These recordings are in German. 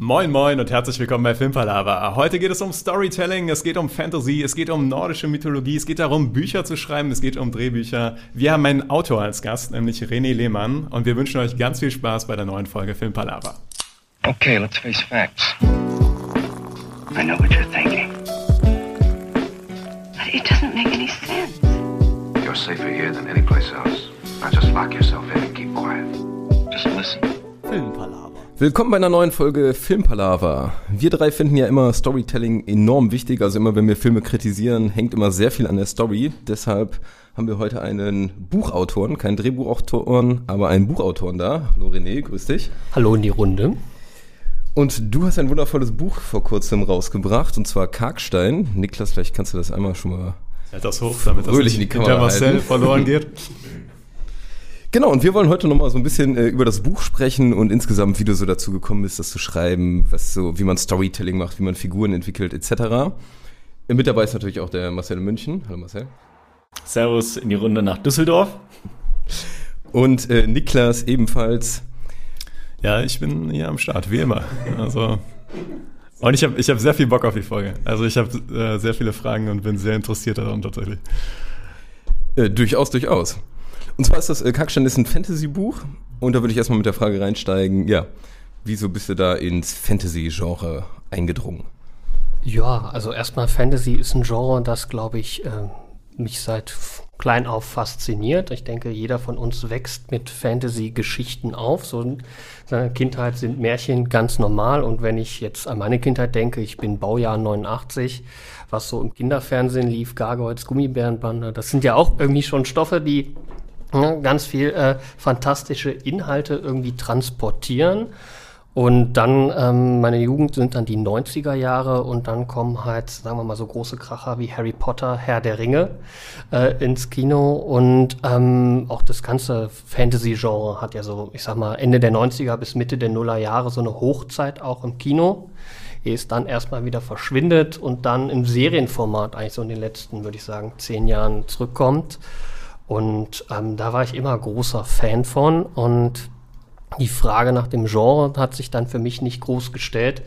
Moin moin und herzlich willkommen bei Filmpalava. Heute geht es um Storytelling, es geht um Fantasy, es geht um nordische Mythologie, es geht darum, Bücher zu schreiben, es geht um Drehbücher. Wir haben einen Autor als Gast, nämlich René Lehmann und wir wünschen euch ganz viel Spaß bei der neuen Folge Filmpalava. Okay, let's face facts. I know what you're thinking. But it doesn't make any sense. You're safer here than any place else. Now just lock yourself in and keep quiet. Just listen. Filmpalava. Willkommen bei einer neuen Folge Filmpalava. Wir drei finden ja immer Storytelling enorm wichtig. Also immer, wenn wir Filme kritisieren, hängt immer sehr viel an der Story. Deshalb haben wir heute einen Buchautoren, keinen Drehbuchautoren, aber einen Buchautoren da. Hallo René, grüß dich. Hallo in die Runde. Und du hast ein wundervolles Buch vor kurzem rausgebracht, und zwar Karkstein. Niklas, vielleicht kannst du das einmal schon mal Halt das hoch, damit das Fröhlich in die Kamera Marcel halten. verloren geht. Genau, und wir wollen heute nochmal so ein bisschen äh, über das Buch sprechen und insgesamt, wie du so dazu gekommen bist, das zu schreiben, was so, wie man Storytelling macht, wie man Figuren entwickelt, etc. Mit dabei ist natürlich auch der Marcel in München. Hallo Marcel. Servus in die Runde nach Düsseldorf. Und äh, Niklas ebenfalls. Ja, ich bin hier am Start, wie immer. Also und ich habe ich hab sehr viel Bock auf die Folge. Also ich habe äh, sehr viele Fragen und bin sehr interessiert daran tatsächlich. Äh, durchaus, durchaus. Und zwar ist das äh, Kackstein ist ein Fantasy-Buch und da würde ich erstmal mit der Frage reinsteigen, ja, wieso bist du da ins Fantasy-Genre eingedrungen? Ja, also erstmal Fantasy ist ein Genre, das, glaube ich, äh, mich seit klein auf fasziniert. Ich denke, jeder von uns wächst mit Fantasy-Geschichten auf. So in seiner Kindheit sind Märchen ganz normal. Und wenn ich jetzt an meine Kindheit denke, ich bin Baujahr 89, was so im Kinderfernsehen lief, Gargoyles, Gummibärenbande, das sind ja auch irgendwie schon Stoffe, die ganz viel äh, fantastische Inhalte irgendwie transportieren. Und dann, ähm, meine Jugend sind dann die 90er Jahre und dann kommen halt, sagen wir mal, so große Kracher wie Harry Potter, Herr der Ringe äh, ins Kino und ähm, auch das ganze Fantasy-Genre hat ja so, ich sag mal, Ende der 90er bis Mitte der Nuller Jahre so eine Hochzeit auch im Kino. Ehe es dann erstmal wieder verschwindet und dann im Serienformat eigentlich so in den letzten, würde ich sagen, zehn Jahren zurückkommt. Und ähm, da war ich immer großer Fan von. Und die Frage nach dem Genre hat sich dann für mich nicht groß gestellt.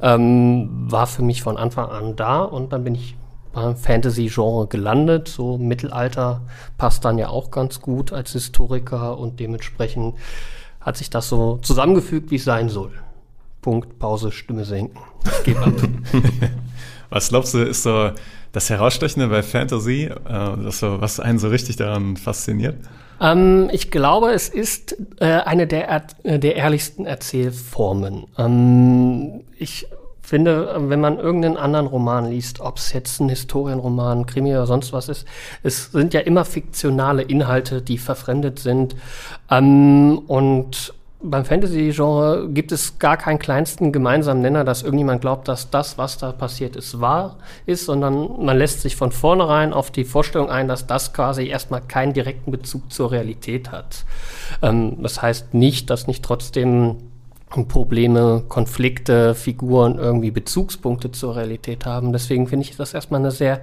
Ähm, war für mich von Anfang an da und dann bin ich beim Fantasy-Genre gelandet. So Mittelalter passt dann ja auch ganz gut als Historiker und dementsprechend hat sich das so zusammengefügt, wie es sein soll. Punkt, Pause, Stimme senken. Gebe ab. Was glaubst du, ist so das Herausstechende bei Fantasy, äh, das so, was einen so richtig daran fasziniert? Ähm, ich glaube, es ist äh, eine der, er äh, der ehrlichsten Erzählformen. Ähm, ich finde, wenn man irgendeinen anderen Roman liest, ob es jetzt ein Historienroman, Krimi oder sonst was ist, es sind ja immer fiktionale Inhalte, die verfremdet sind. Ähm, und beim Fantasy-Genre gibt es gar keinen kleinsten gemeinsamen Nenner, dass irgendjemand glaubt, dass das, was da passiert ist, wahr ist, sondern man lässt sich von vornherein auf die Vorstellung ein, dass das quasi erstmal keinen direkten Bezug zur Realität hat. Ähm, das heißt nicht, dass nicht trotzdem Probleme, Konflikte, Figuren irgendwie Bezugspunkte zur Realität haben. Deswegen finde ich das erstmal eine sehr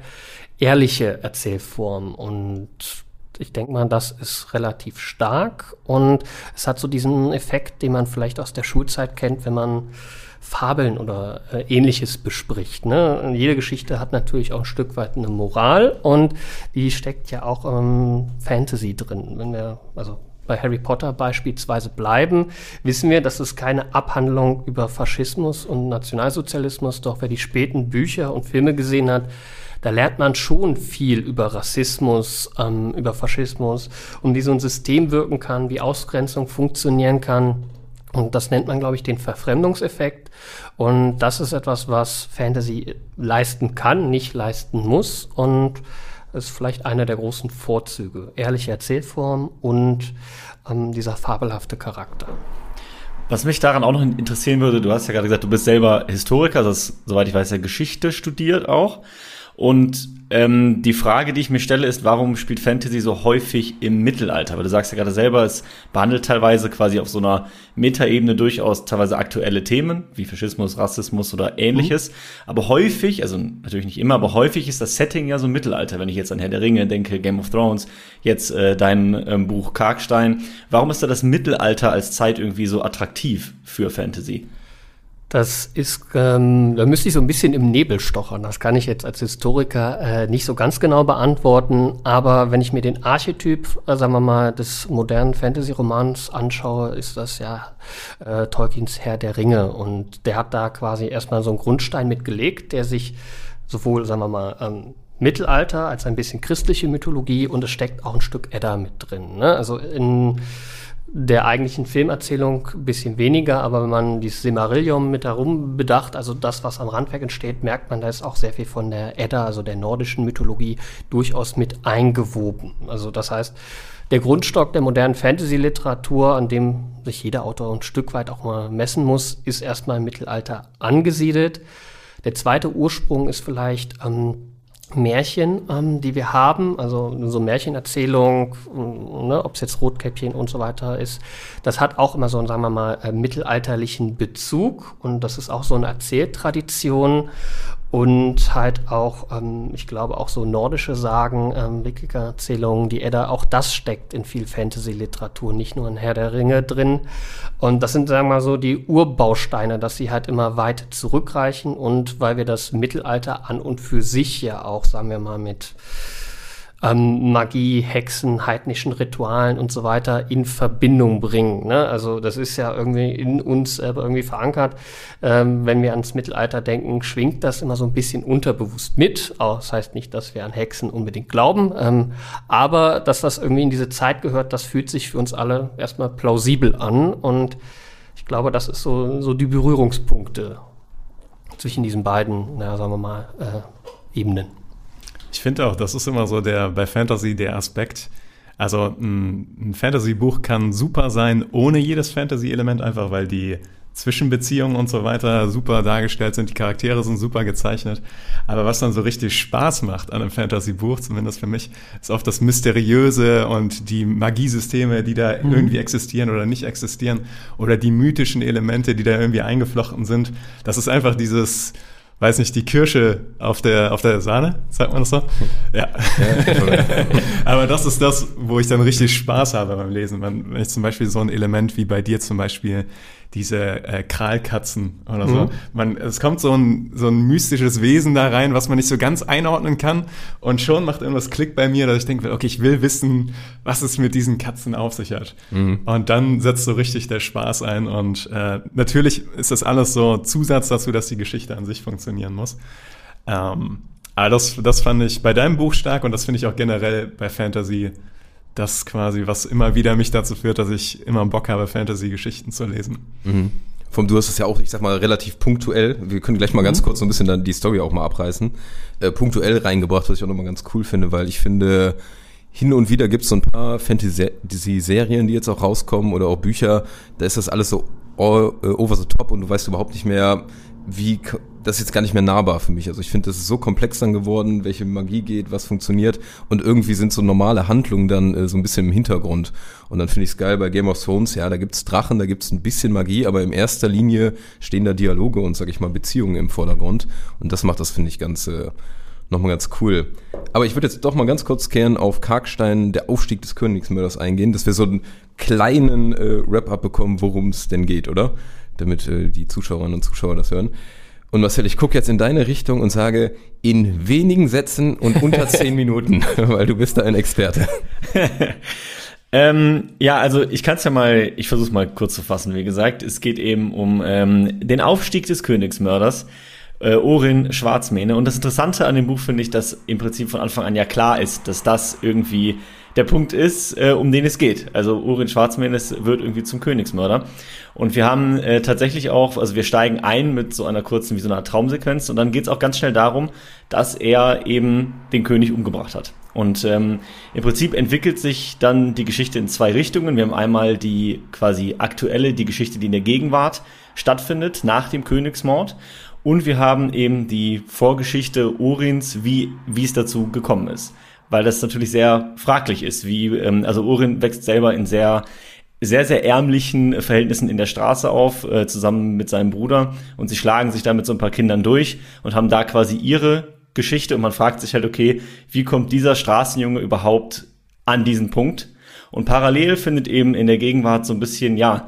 ehrliche Erzählform und ich denke mal, das ist relativ stark und es hat so diesen Effekt, den man vielleicht aus der Schulzeit kennt, wenn man Fabeln oder äh, ähnliches bespricht. Ne? Jede Geschichte hat natürlich auch ein Stück weit eine Moral und die steckt ja auch im Fantasy drin. Wenn wir, also bei Harry Potter beispielsweise bleiben, wissen wir, dass es keine Abhandlung über Faschismus und Nationalsozialismus, doch wer die späten Bücher und Filme gesehen hat, da lernt man schon viel über Rassismus, ähm, über Faschismus, um wie so ein System wirken kann, wie Ausgrenzung funktionieren kann. Und das nennt man, glaube ich, den Verfremdungseffekt. Und das ist etwas, was Fantasy leisten kann, nicht leisten muss. Und ist vielleicht einer der großen Vorzüge. Ehrliche Erzählform und ähm, dieser fabelhafte Charakter. Was mich daran auch noch interessieren würde, du hast ja gerade gesagt, du bist selber Historiker, das ist, soweit ich weiß, ja Geschichte studiert auch. Und ähm, die Frage, die ich mir stelle, ist, warum spielt Fantasy so häufig im Mittelalter? Weil du sagst ja gerade selber, es behandelt teilweise quasi auf so einer Metaebene durchaus teilweise aktuelle Themen, wie Faschismus, Rassismus oder ähnliches. Aber häufig, also natürlich nicht immer, aber häufig ist das Setting ja so Mittelalter. Wenn ich jetzt an Herr der Ringe denke, Game of Thrones, jetzt äh, dein ähm, Buch Karkstein. Warum ist da das Mittelalter als Zeit irgendwie so attraktiv für Fantasy? Das ist, ähm, da müsste ich so ein bisschen im Nebel stochern. Das kann ich jetzt als Historiker äh, nicht so ganz genau beantworten. Aber wenn ich mir den Archetyp, äh, sagen wir mal, des modernen Fantasy-Romans anschaue, ist das ja äh, Tolkiens Herr der Ringe. Und der hat da quasi erstmal so einen Grundstein mitgelegt, der sich sowohl, sagen wir mal, ähm, Mittelalter als ein bisschen christliche Mythologie und es steckt auch ein Stück Edda mit drin. Ne? Also in der eigentlichen Filmerzählung ein bisschen weniger, aber wenn man dieses Semarillium mit herum bedacht, also das, was am Randwerk entsteht, merkt man, da ist auch sehr viel von der Edda, also der nordischen Mythologie, durchaus mit eingewoben. Also das heißt, der Grundstock der modernen Fantasy-Literatur, an dem sich jeder Autor ein Stück weit auch mal messen muss, ist erstmal im Mittelalter angesiedelt. Der zweite Ursprung ist vielleicht ähm, Märchen, ähm, die wir haben, also so Märchenerzählung, mm, ne, ob es jetzt Rotkäppchen und so weiter ist, das hat auch immer so einen, sagen wir mal, äh, mittelalterlichen Bezug. Und das ist auch so eine Erzähltradition und halt auch, ähm, ich glaube, auch so nordische Sagen, ähm, Wikinger-Erzählungen, die Edda, auch das steckt in viel Fantasy-Literatur, nicht nur in Herr der Ringe drin. Und das sind, sagen wir mal so, die Urbausteine, dass sie halt immer weit zurückreichen und weil wir das Mittelalter an und für sich ja auch, sagen wir mal, mit ähm, Magie, Hexen, heidnischen Ritualen und so weiter in Verbindung bringen. Ne? Also das ist ja irgendwie in uns selber irgendwie verankert. Ähm, wenn wir ans Mittelalter denken, schwingt das immer so ein bisschen unterbewusst mit. Auch, das heißt nicht, dass wir an Hexen unbedingt glauben, ähm, aber dass das irgendwie in diese Zeit gehört, das fühlt sich für uns alle erstmal plausibel an und ich glaube, das ist so, so die Berührungspunkte zwischen diesen beiden, na, sagen wir mal, äh, Ebenen. Ich finde auch, das ist immer so der bei Fantasy der Aspekt. Also ein, ein Fantasy-Buch kann super sein ohne jedes Fantasy-Element, einfach weil die Zwischenbeziehungen und so weiter super dargestellt sind, die Charaktere sind super gezeichnet. Aber was dann so richtig Spaß macht an einem Fantasy-Buch, zumindest für mich, ist oft das Mysteriöse und die Magiesysteme, die da mhm. irgendwie existieren oder nicht existieren, oder die mythischen Elemente, die da irgendwie eingeflochten sind. Das ist einfach dieses weiß nicht, die Kirsche auf der, auf der Sahne, sagt man das so? Ja. Aber das ist das, wo ich dann richtig Spaß habe beim Lesen. Wenn ich zum Beispiel so ein Element wie bei dir zum Beispiel diese äh, Kralkatzen oder so. Mhm. Man, es kommt so ein, so ein mystisches Wesen da rein, was man nicht so ganz einordnen kann. Und schon macht irgendwas Klick bei mir, dass ich denke, okay, ich will wissen, was es mit diesen Katzen auf sich hat. Mhm. Und dann setzt so richtig der Spaß ein. Und äh, natürlich ist das alles so Zusatz dazu, dass die Geschichte an sich funktionieren muss. Ähm, aber das, das fand ich bei deinem Buch stark und das finde ich auch generell bei Fantasy das quasi, was immer wieder mich dazu führt, dass ich immer Bock habe, Fantasy-Geschichten zu lesen. Mhm. Vom, du hast es ja auch, ich sag mal, relativ punktuell, wir können gleich mal ganz mhm. kurz so ein bisschen dann die Story auch mal abreißen, äh, punktuell reingebracht, was ich auch nochmal ganz cool finde, weil ich finde, hin und wieder gibt es so ein paar Fantasy-Serien, die jetzt auch rauskommen oder auch Bücher, da ist das alles so all, uh, over the top und du weißt überhaupt nicht mehr, wie das ist jetzt gar nicht mehr nahbar für mich. Also ich finde, das ist so komplex dann geworden, welche Magie geht, was funktioniert und irgendwie sind so normale Handlungen dann äh, so ein bisschen im Hintergrund. Und dann finde ich es geil bei Game of Thrones, ja, da gibt's Drachen, da gibt's ein bisschen Magie, aber in erster Linie stehen da Dialoge und, sag ich mal, Beziehungen im Vordergrund. Und das macht das, finde ich, ganz, äh, nochmal ganz cool. Aber ich würde jetzt doch mal ganz kurz kehren auf Karkstein, der Aufstieg des Königsmörders eingehen, dass wir so einen kleinen äh, Wrap-up bekommen, worum es denn geht, oder? Damit äh, die Zuschauerinnen und Zuschauer das hören. Und Marcel, ich gucke jetzt in deine Richtung und sage, in wenigen Sätzen und unter zehn Minuten, weil du bist da ein Experte. ähm, ja, also ich kann es ja mal, ich versuche es mal kurz zu fassen. Wie gesagt, es geht eben um ähm, den Aufstieg des Königsmörders, äh, Orin Schwarzmähne. Und das Interessante an dem Buch finde ich, dass im Prinzip von Anfang an ja klar ist, dass das irgendwie der Punkt ist, äh, um den es geht. Also Urin Schwarzmenes wird irgendwie zum Königsmörder. Und wir haben äh, tatsächlich auch, also wir steigen ein mit so einer kurzen, wie so einer Traumsequenz und dann geht es auch ganz schnell darum, dass er eben den König umgebracht hat. Und ähm, im Prinzip entwickelt sich dann die Geschichte in zwei Richtungen. Wir haben einmal die quasi aktuelle, die Geschichte, die in der Gegenwart stattfindet, nach dem Königsmord. Und wir haben eben die Vorgeschichte Orins, wie, wie es dazu gekommen ist weil das natürlich sehr fraglich ist, wie, ähm, also Orin wächst selber in sehr, sehr, sehr ärmlichen Verhältnissen in der Straße auf, äh, zusammen mit seinem Bruder und sie schlagen sich da mit so ein paar Kindern durch und haben da quasi ihre Geschichte und man fragt sich halt, okay, wie kommt dieser Straßenjunge überhaupt an diesen Punkt? Und parallel findet eben in der Gegenwart so ein bisschen, ja,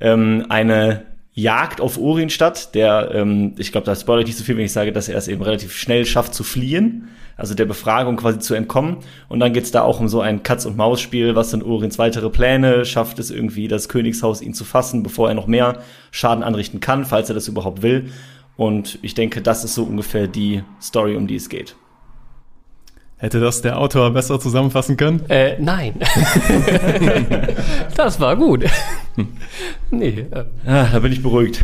ähm, eine Jagd auf Urin statt, der, ähm, ich glaube, da spoilere ich nicht so viel, wenn ich sage, dass er es eben relativ schnell schafft zu fliehen, also der Befragung quasi zu entkommen. Und dann geht's da auch um so ein Katz-und-Maus-Spiel, was dann Urins weitere Pläne schafft, es irgendwie das Königshaus ihn zu fassen, bevor er noch mehr Schaden anrichten kann, falls er das überhaupt will. Und ich denke, das ist so ungefähr die Story, um die es geht. Hätte das der Autor besser zusammenfassen können? Äh, nein. das war gut. nee. Äh, Ah, da bin ich beruhigt.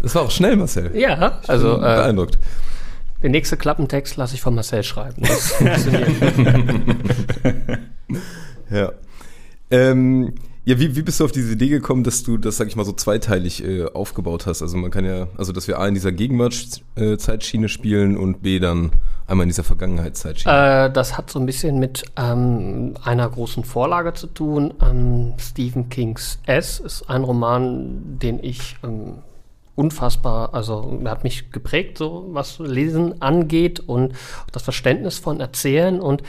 Das war auch schnell, Marcel. ja, also äh, Beeindruckt. der nächste Klappentext lasse ich von Marcel schreiben. Das funktioniert. Ja. Ähm, ja, wie, wie bist du auf diese Idee gekommen, dass du das, sag ich mal, so zweiteilig äh, aufgebaut hast? Also man kann ja, also dass wir A in dieser Gegenwartszeitschiene spielen und B dann einmal in dieser Vergangenheitszeitschiene. Äh, das hat so ein bisschen mit ähm, einer großen Vorlage zu tun. Ähm, Stephen Kings S ist ein Roman, den ich ähm, unfassbar, also er hat mich geprägt, so was Lesen angeht und das Verständnis von Erzählen und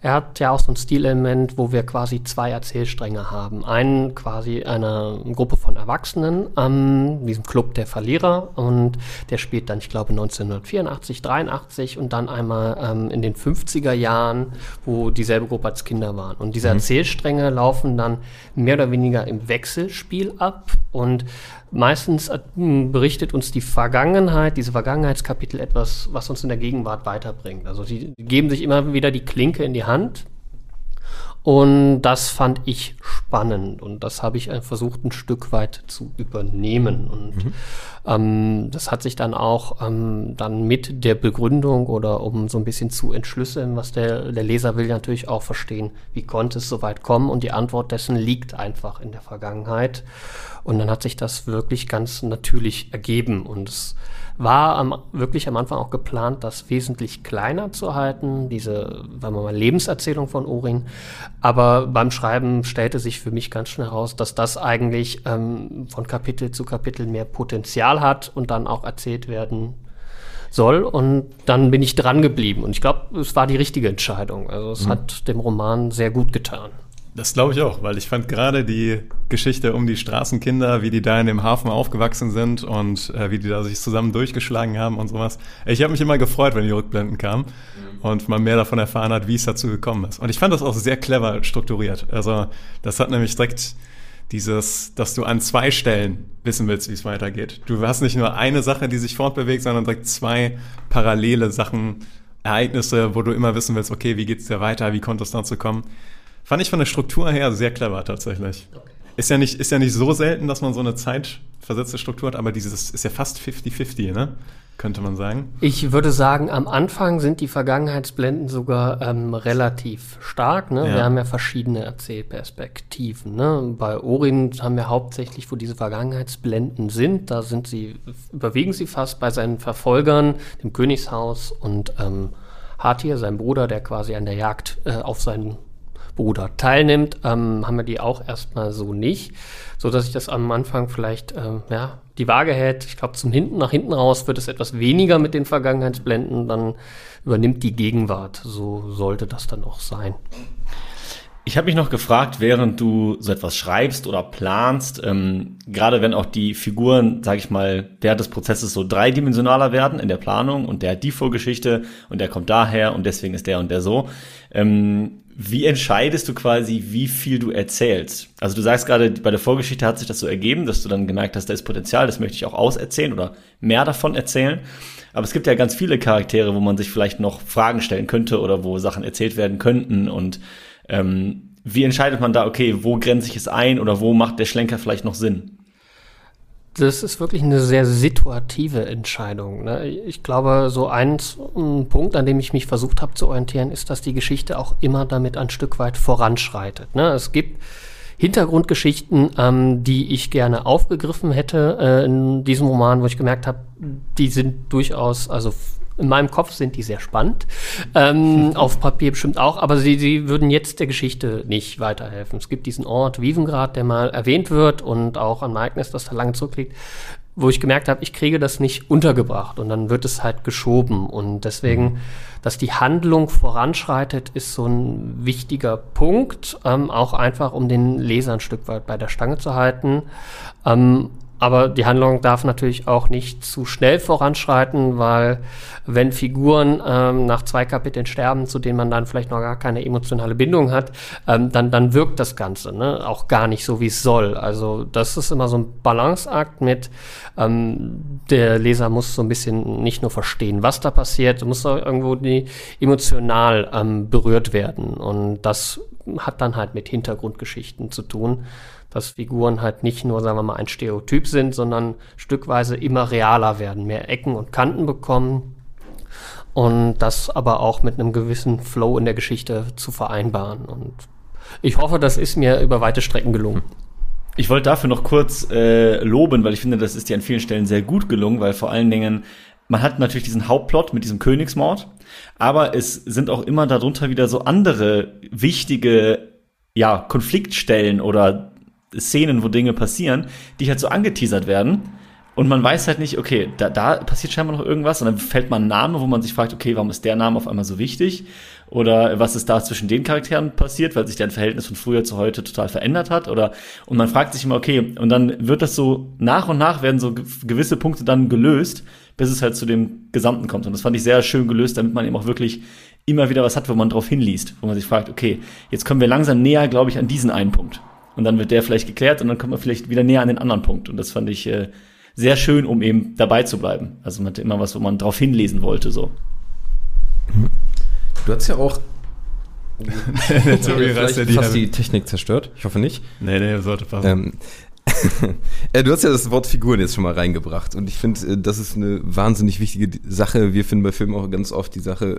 er hat ja auch so ein Stilelement, wo wir quasi zwei Erzählstränge haben. Einen quasi eine Gruppe von Erwachsenen, ähm, diesem Club der Verlierer und der spielt dann, ich glaube, 1984, 83 und dann einmal ähm, in den 50er Jahren, wo dieselbe Gruppe als Kinder waren. Und diese Erzählstränge laufen dann mehr oder weniger im Wechselspiel ab und meistens äh, berichtet uns die Vergangenheit, diese Vergangenheitskapitel etwas, was uns in der Gegenwart weiterbringt. Also die geben sich immer wieder die Klinke in die Hand. Und das fand ich spannend und das habe ich äh, versucht, ein Stück weit zu übernehmen. Und ähm, das hat sich dann auch ähm, dann mit der Begründung oder um so ein bisschen zu entschlüsseln, was der, der Leser will natürlich auch verstehen, wie konnte es so weit kommen und die Antwort dessen liegt einfach in der Vergangenheit. Und dann hat sich das wirklich ganz natürlich ergeben und es war am, wirklich am Anfang auch geplant, das wesentlich kleiner zu halten, diese, sagen wir mal, Lebenserzählung von Orin. Aber beim Schreiben stellte sich für mich ganz schnell heraus, dass das eigentlich ähm, von Kapitel zu Kapitel mehr Potenzial hat und dann auch erzählt werden soll. Und dann bin ich dran geblieben. Und ich glaube, es war die richtige Entscheidung. Also es hat dem Roman sehr gut getan. Das glaube ich auch, weil ich fand gerade die Geschichte um die Straßenkinder, wie die da in dem Hafen aufgewachsen sind und äh, wie die da sich zusammen durchgeschlagen haben und sowas. Ich habe mich immer gefreut, wenn die Rückblenden kamen und man mehr davon erfahren hat, wie es dazu gekommen ist. Und ich fand das auch sehr clever strukturiert. Also das hat nämlich direkt dieses, dass du an zwei Stellen wissen willst, wie es weitergeht. Du hast nicht nur eine Sache, die sich fortbewegt, sondern direkt zwei parallele Sachen, Ereignisse, wo du immer wissen willst, okay, wie geht's dir weiter, wie konnte es dazu kommen. Fand ich von der Struktur her sehr clever tatsächlich. Ist, ja nicht, ist ja nicht so selten, dass man so eine zeitversetzte Struktur hat, aber dieses ist ja fast 50-50, ne? Könnte man sagen. Ich würde sagen, am Anfang sind die Vergangenheitsblenden sogar ähm, relativ stark. Ne? Ja. Wir haben ja verschiedene Erzählperspektiven. Ne? Bei Orin haben wir hauptsächlich, wo diese Vergangenheitsblenden sind, da sind sie, überwiegen sie fast bei seinen Verfolgern, dem Königshaus und ähm, Hatir, sein Bruder, der quasi an der Jagd äh, auf seinen Bruder teilnimmt, ähm, haben wir die auch erstmal so nicht, so dass ich das am Anfang vielleicht ähm, ja die Waage hält. Ich glaube, zum hinten nach hinten raus wird es etwas weniger mit den Vergangenheitsblenden, dann übernimmt die Gegenwart. So sollte das dann auch sein. Ich habe mich noch gefragt, während du so etwas schreibst oder planst, ähm, gerade wenn auch die Figuren, sage ich mal, während des Prozesses so dreidimensionaler werden in der Planung und der hat die Vorgeschichte und der kommt daher und deswegen ist der und der so. Ähm, wie entscheidest du quasi, wie viel du erzählst? Also du sagst gerade, bei der Vorgeschichte hat sich das so ergeben, dass du dann gemerkt hast, da ist Potenzial, das möchte ich auch auserzählen oder mehr davon erzählen. Aber es gibt ja ganz viele Charaktere, wo man sich vielleicht noch Fragen stellen könnte oder wo Sachen erzählt werden könnten und ähm, wie entscheidet man da, okay, wo grenze ich es ein oder wo macht der Schlenker vielleicht noch Sinn? Das ist wirklich eine sehr situative Entscheidung. Ne? Ich glaube, so ein, ein Punkt, an dem ich mich versucht habe zu orientieren, ist, dass die Geschichte auch immer damit ein Stück weit voranschreitet. Ne? Es gibt Hintergrundgeschichten, ähm, die ich gerne aufgegriffen hätte äh, in diesem Roman, wo ich gemerkt habe, die sind durchaus, also in meinem Kopf sind die sehr spannend, ähm, auf Papier bestimmt auch, aber sie, sie würden jetzt der Geschichte nicht weiterhelfen. Es gibt diesen Ort Wievengrad, der mal erwähnt wird und auch ein Ereignis, das da lange zurückliegt, wo ich gemerkt habe, ich kriege das nicht untergebracht und dann wird es halt geschoben und deswegen, dass die Handlung voranschreitet, ist so ein wichtiger Punkt, ähm, auch einfach um den Leser ein Stück weit bei der Stange zu halten. Ähm, aber die Handlung darf natürlich auch nicht zu schnell voranschreiten, weil wenn Figuren ähm, nach zwei Kapiteln sterben, zu denen man dann vielleicht noch gar keine emotionale Bindung hat, ähm, dann, dann wirkt das Ganze ne? auch gar nicht so, wie es soll. Also das ist immer so ein Balanceakt mit, ähm, der Leser muss so ein bisschen nicht nur verstehen, was da passiert, muss auch irgendwo die emotional ähm, berührt werden. Und das hat dann halt mit Hintergrundgeschichten zu tun dass Figuren halt nicht nur, sagen wir mal, ein Stereotyp sind, sondern stückweise immer realer werden, mehr Ecken und Kanten bekommen und das aber auch mit einem gewissen Flow in der Geschichte zu vereinbaren. Und ich hoffe, das ist mir über weite Strecken gelungen. Ich wollte dafür noch kurz äh, loben, weil ich finde, das ist dir an vielen Stellen sehr gut gelungen, weil vor allen Dingen man hat natürlich diesen Hauptplot mit diesem Königsmord, aber es sind auch immer darunter wieder so andere wichtige ja, Konfliktstellen oder Szenen, wo Dinge passieren, die halt so angeteasert werden. Und man weiß halt nicht, okay, da, da passiert scheinbar noch irgendwas und dann fällt mal ein Name, wo man sich fragt, okay, warum ist der Name auf einmal so wichtig? Oder was ist da zwischen den Charakteren passiert, weil sich deren Verhältnis von früher zu heute total verändert hat? Oder und man fragt sich immer, okay, und dann wird das so nach und nach werden so gewisse Punkte dann gelöst, bis es halt zu dem Gesamten kommt. Und das fand ich sehr schön gelöst, damit man eben auch wirklich immer wieder was hat, wo man drauf hinliest, wo man sich fragt, okay, jetzt kommen wir langsam näher, glaube ich, an diesen einen Punkt und dann wird der vielleicht geklärt und dann kommt man vielleicht wieder näher an den anderen Punkt. Und das fand ich äh, sehr schön, um eben dabei zu bleiben. Also man hatte immer was, wo man drauf hinlesen wollte, so. Du hast ja auch Sorry, hast die, fast die Technik zerstört. Ich hoffe nicht. Nee, nee, sollte passen. Ähm, du hast ja das Wort Figuren jetzt schon mal reingebracht und ich finde, äh, das ist eine wahnsinnig wichtige Sache. Wir finden bei Filmen auch ganz oft die Sache, äh,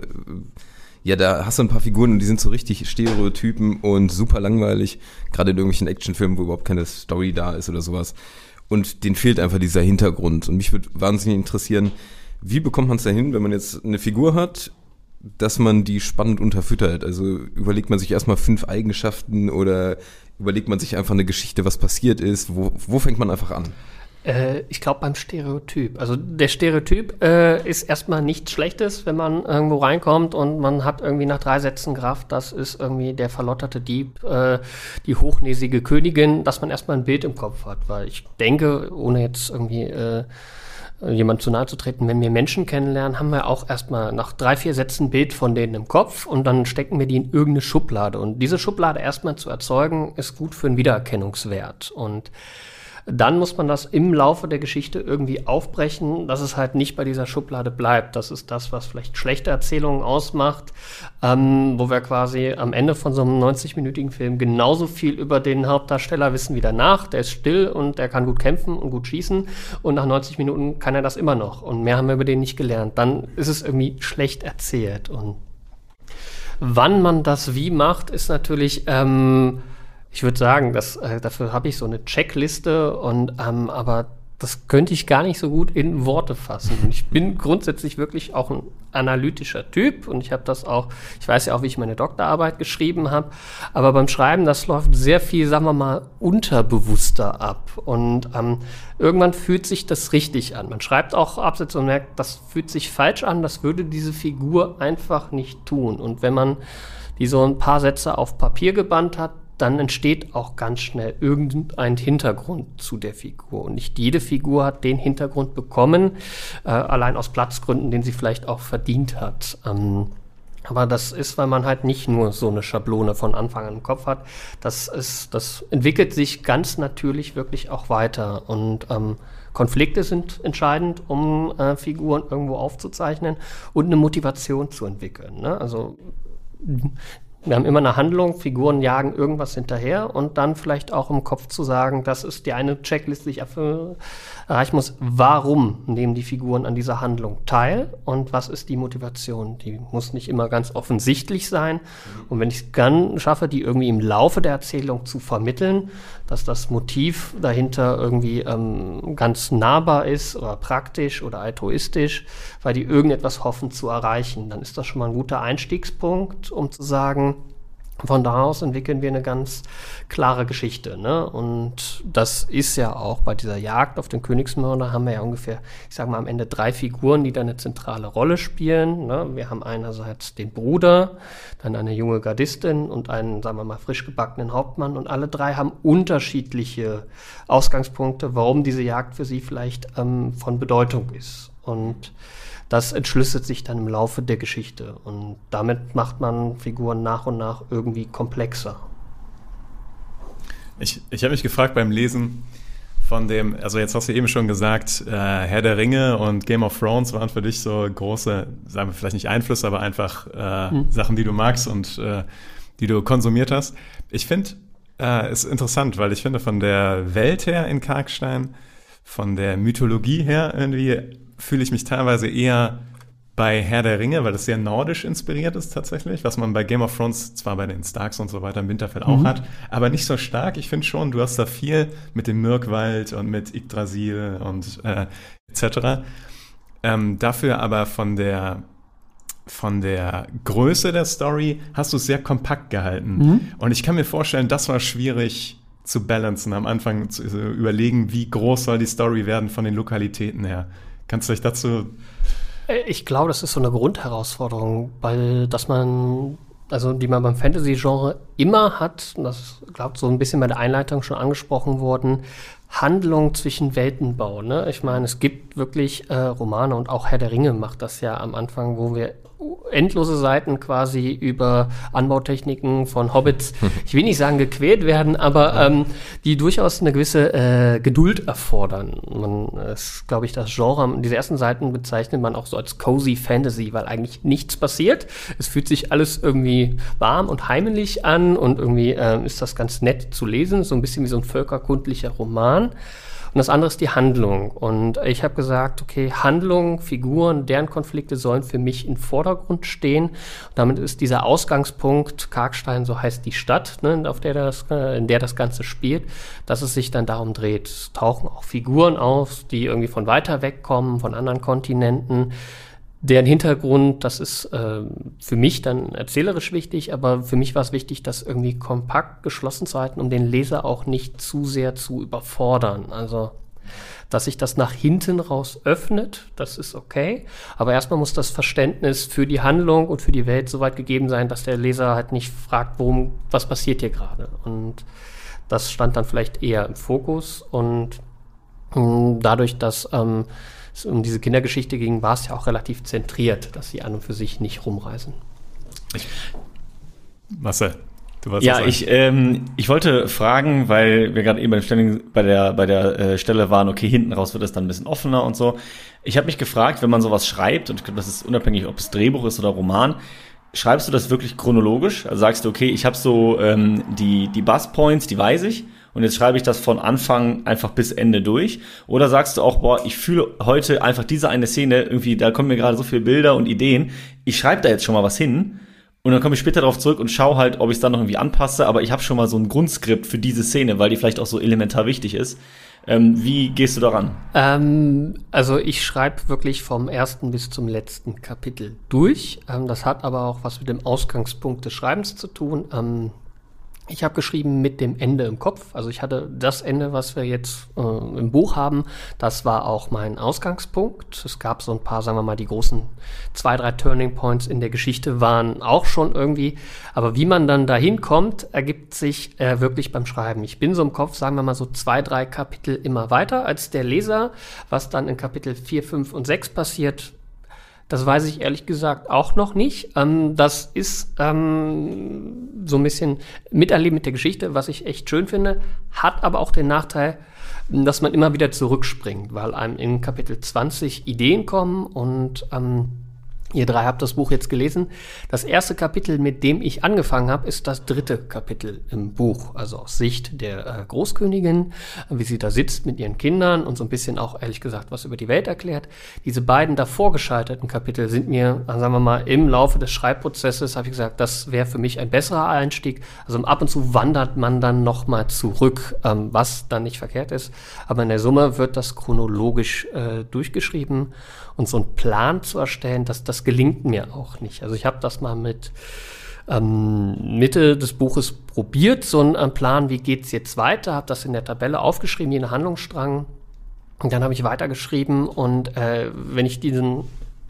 ja, da hast du ein paar Figuren und die sind so richtig Stereotypen und super langweilig, gerade in irgendwelchen Actionfilmen, wo überhaupt keine Story da ist oder sowas. Und denen fehlt einfach dieser Hintergrund. Und mich würde wahnsinnig interessieren, wie bekommt man es dahin, wenn man jetzt eine Figur hat, dass man die spannend unterfüttert? Also überlegt man sich erstmal fünf Eigenschaften oder überlegt man sich einfach eine Geschichte, was passiert ist? Wo, wo fängt man einfach an? Äh, ich glaube beim Stereotyp. Also der Stereotyp äh, ist erstmal nichts Schlechtes, wenn man irgendwo reinkommt und man hat irgendwie nach drei Sätzen Kraft, das ist irgendwie der verlotterte Dieb, äh, die hochnäsige Königin, dass man erstmal ein Bild im Kopf hat. Weil ich denke, ohne jetzt irgendwie äh, jemand zu nahe zu treten, wenn wir Menschen kennenlernen, haben wir auch erstmal nach drei, vier Sätzen ein Bild von denen im Kopf und dann stecken wir die in irgendeine Schublade. Und diese Schublade erstmal zu erzeugen, ist gut für einen Wiedererkennungswert. Und dann muss man das im Laufe der Geschichte irgendwie aufbrechen, dass es halt nicht bei dieser Schublade bleibt. Das ist das, was vielleicht schlechte Erzählungen ausmacht, ähm, wo wir quasi am Ende von so einem 90-minütigen Film genauso viel über den Hauptdarsteller wissen wie danach. Der ist still und der kann gut kämpfen und gut schießen und nach 90 Minuten kann er das immer noch und mehr haben wir über den nicht gelernt. Dann ist es irgendwie schlecht erzählt und Wann man das wie macht, ist natürlich ähm, ich würde sagen, dass, äh, dafür habe ich so eine Checkliste und ähm, aber das könnte ich gar nicht so gut in Worte fassen. Und ich bin grundsätzlich wirklich auch ein analytischer Typ und ich habe das auch, ich weiß ja auch, wie ich meine Doktorarbeit geschrieben habe, aber beim Schreiben, das läuft sehr viel, sagen wir mal, unterbewusster ab und ähm, irgendwann fühlt sich das richtig an. Man schreibt auch Absätze und merkt, das fühlt sich falsch an, das würde diese Figur einfach nicht tun. Und wenn man die so ein paar Sätze auf Papier gebannt hat, dann entsteht auch ganz schnell irgendein Hintergrund zu der Figur. Und nicht jede Figur hat den Hintergrund bekommen, äh, allein aus Platzgründen, den sie vielleicht auch verdient hat. Ähm, aber das ist, weil man halt nicht nur so eine Schablone von Anfang an im Kopf hat. Das ist, das entwickelt sich ganz natürlich wirklich auch weiter. Und ähm, Konflikte sind entscheidend, um äh, Figuren irgendwo aufzuzeichnen und eine Motivation zu entwickeln. Ne? Also wir haben immer eine Handlung, Figuren jagen irgendwas hinterher und dann vielleicht auch im Kopf zu sagen, das ist die eine Checkliste, die ich erreichen muss. Warum nehmen die Figuren an dieser Handlung teil und was ist die Motivation? Die muss nicht immer ganz offensichtlich sein. Und wenn ich es dann schaffe, die irgendwie im Laufe der Erzählung zu vermitteln, dass das Motiv dahinter irgendwie ähm, ganz nahbar ist oder praktisch oder altruistisch, weil die irgendetwas hoffen zu erreichen, dann ist das schon mal ein guter Einstiegspunkt, um zu sagen, Von da aus entwickeln wir eine ganz klare Geschichte. Ne? Und das ist ja auch bei dieser Jagd auf den Königsmörder haben wir ja ungefähr, ich sage mal am Ende drei Figuren, die da eine zentrale Rolle spielen. Ne? Wir haben einerseits den Bruder, dann eine junge Gardistin und einen, sagen wir mal, frisch gebackenen Hauptmann. Und alle drei haben unterschiedliche Ausgangspunkte, warum diese Jagd für sie vielleicht ähm, von Bedeutung ist. Und das entschlüsselt sich dann im Laufe der Geschichte. Und damit macht man Figuren nach und nach irgendwie komplexer. Ich, ich habe mich gefragt beim Lesen von dem, also jetzt hast du eben schon gesagt, äh, Herr der Ringe und Game of Thrones waren für dich so große, sagen wir vielleicht nicht Einflüsse, aber einfach äh, hm. Sachen, die du magst und äh, die du konsumiert hast. Ich finde, äh, es ist interessant, weil ich finde von der Welt her in Karkstein, von der Mythologie her irgendwie fühle ich mich teilweise eher bei Herr der Ringe, weil es sehr nordisch inspiriert ist tatsächlich, was man bei Game of Thrones zwar bei den Starks und so weiter im Winterfell mhm. auch hat, aber nicht so stark. Ich finde schon, du hast da viel mit dem Mirkwald und mit Yggdrasil und äh, etc. Ähm, dafür aber von der von der Größe der Story hast du es sehr kompakt gehalten. Mhm. Und ich kann mir vorstellen, das war schwierig zu balancen, am Anfang zu überlegen, wie groß soll die Story werden von den Lokalitäten her. Kannst du euch dazu. Äh, ich glaube, das ist so eine Grundherausforderung, weil dass man, also die man beim Fantasy-Genre immer hat, und das glaubt so ein bisschen bei der Einleitung schon angesprochen worden, Handlung zwischen Welten bauen. Ne? Ich meine, es gibt wirklich äh, Romane und auch Herr der Ringe macht das ja am Anfang, wo wir endlose Seiten quasi über Anbautechniken von Hobbits, ich will nicht sagen gequält werden, aber ähm, die durchaus eine gewisse äh, Geduld erfordern. Man ist, glaube ich, das Genre, diese ersten Seiten bezeichnet man auch so als cozy Fantasy, weil eigentlich nichts passiert. Es fühlt sich alles irgendwie warm und heimelig an und irgendwie äh, ist das ganz nett zu lesen, so ein bisschen wie so ein völkerkundlicher Roman. Und das andere ist die Handlung. Und ich habe gesagt, okay, Handlung, Figuren, deren Konflikte sollen für mich im Vordergrund stehen. Und damit ist dieser Ausgangspunkt, Karkstein, so heißt die Stadt, ne, auf der das, äh, in der das Ganze spielt, dass es sich dann darum dreht. Es tauchen auch Figuren auf, die irgendwie von weiter weg kommen, von anderen Kontinenten deren Hintergrund, das ist äh, für mich dann erzählerisch wichtig, aber für mich war es wichtig, das irgendwie kompakt geschlossen zu halten, um den Leser auch nicht zu sehr zu überfordern. Also, dass sich das nach hinten raus öffnet, das ist okay. Aber erstmal muss das Verständnis für die Handlung und für die Welt so weit gegeben sein, dass der Leser halt nicht fragt, worum, was passiert hier gerade. Und das stand dann vielleicht eher im Fokus und mh, dadurch, dass ähm, um diese Kindergeschichte ging, war es ja auch relativ zentriert, dass sie an und für sich nicht rumreisen. Ich, Marcel, Ja, ich, ähm, ich wollte fragen, weil wir gerade eben bei, bei der, bei der äh, Stelle waren, okay, hinten raus wird es dann ein bisschen offener und so. Ich habe mich gefragt, wenn man sowas schreibt, und ich glaube, das ist unabhängig, ob es Drehbuch ist oder Roman, schreibst du das wirklich chronologisch? Also sagst du, okay, ich habe so ähm, die, die Buzzpoints, die weiß ich, und jetzt schreibe ich das von Anfang einfach bis Ende durch? Oder sagst du auch, boah, ich fühle heute einfach diese eine Szene, irgendwie, da kommen mir gerade so viele Bilder und Ideen, ich schreibe da jetzt schon mal was hin und dann komme ich später darauf zurück und schaue halt, ob ich es dann noch irgendwie anpasse, aber ich habe schon mal so ein Grundskript für diese Szene, weil die vielleicht auch so elementar wichtig ist. Ähm, wie gehst du daran? Ähm, also ich schreibe wirklich vom ersten bis zum letzten Kapitel durch. Ähm, das hat aber auch was mit dem Ausgangspunkt des Schreibens zu tun. Ich habe geschrieben mit dem Ende im Kopf. Also ich hatte das Ende, was wir jetzt äh, im Buch haben, das war auch mein Ausgangspunkt. Es gab so ein paar, sagen wir mal, die großen zwei, drei Turning Points in der Geschichte waren auch schon irgendwie. Aber wie man dann dahin kommt, ergibt sich äh, wirklich beim Schreiben. Ich bin so im Kopf, sagen wir mal so zwei, drei Kapitel immer weiter als der Leser. Was dann in Kapitel 4, 5 und 6 passiert, das weiß ich ehrlich gesagt auch noch nicht. Ähm, das ist ähm, so ein bisschen Miterleben mit der Geschichte, was ich echt schön finde, hat aber auch den Nachteil, dass man immer wieder zurückspringt, weil einem in Kapitel 20 Ideen kommen und ähm, Ihr drei habt das Buch jetzt gelesen. Das erste Kapitel, mit dem ich angefangen habe, ist das dritte Kapitel im Buch. Also aus Sicht der äh, Großkönigin, wie sie da sitzt mit ihren Kindern und so ein bisschen auch ehrlich gesagt was über die Welt erklärt. Diese beiden davor gescheiterten Kapitel sind mir, sagen wir mal, im Laufe des Schreibprozesses, habe ich gesagt, das wäre für mich ein besserer Einstieg. Also ab und zu wandert man dann nochmal zurück, ähm, was dann nicht verkehrt ist. Aber in der Summe wird das chronologisch äh, durchgeschrieben und so einen Plan zu erstellen, dass das gelingt mir auch nicht. Also ich habe das mal mit ähm, Mitte des Buches probiert, so einen Plan, wie geht's jetzt weiter, habe das in der Tabelle aufgeschrieben, jeden Handlungsstrang. Und dann habe ich weitergeschrieben und äh, wenn ich diesen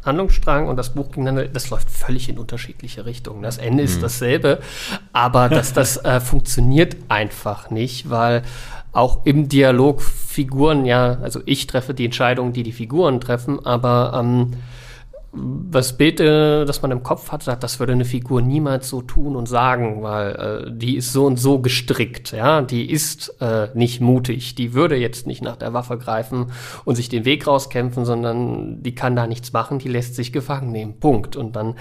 Handlungsstrang und das Buch gegeneinander, das läuft völlig in unterschiedliche Richtungen. Das Ende ist dasselbe, aber dass das äh, funktioniert einfach nicht, weil auch im Dialog Figuren, ja, also ich treffe die Entscheidungen, die die Figuren treffen, aber ähm, was Bete, das man im Kopf hat, sagt, das würde eine Figur niemals so tun und sagen, weil äh, die ist so und so gestrickt, ja, die ist äh, nicht mutig, die würde jetzt nicht nach der Waffe greifen und sich den Weg rauskämpfen, sondern die kann da nichts machen, die lässt sich gefangen nehmen, Punkt. Und dann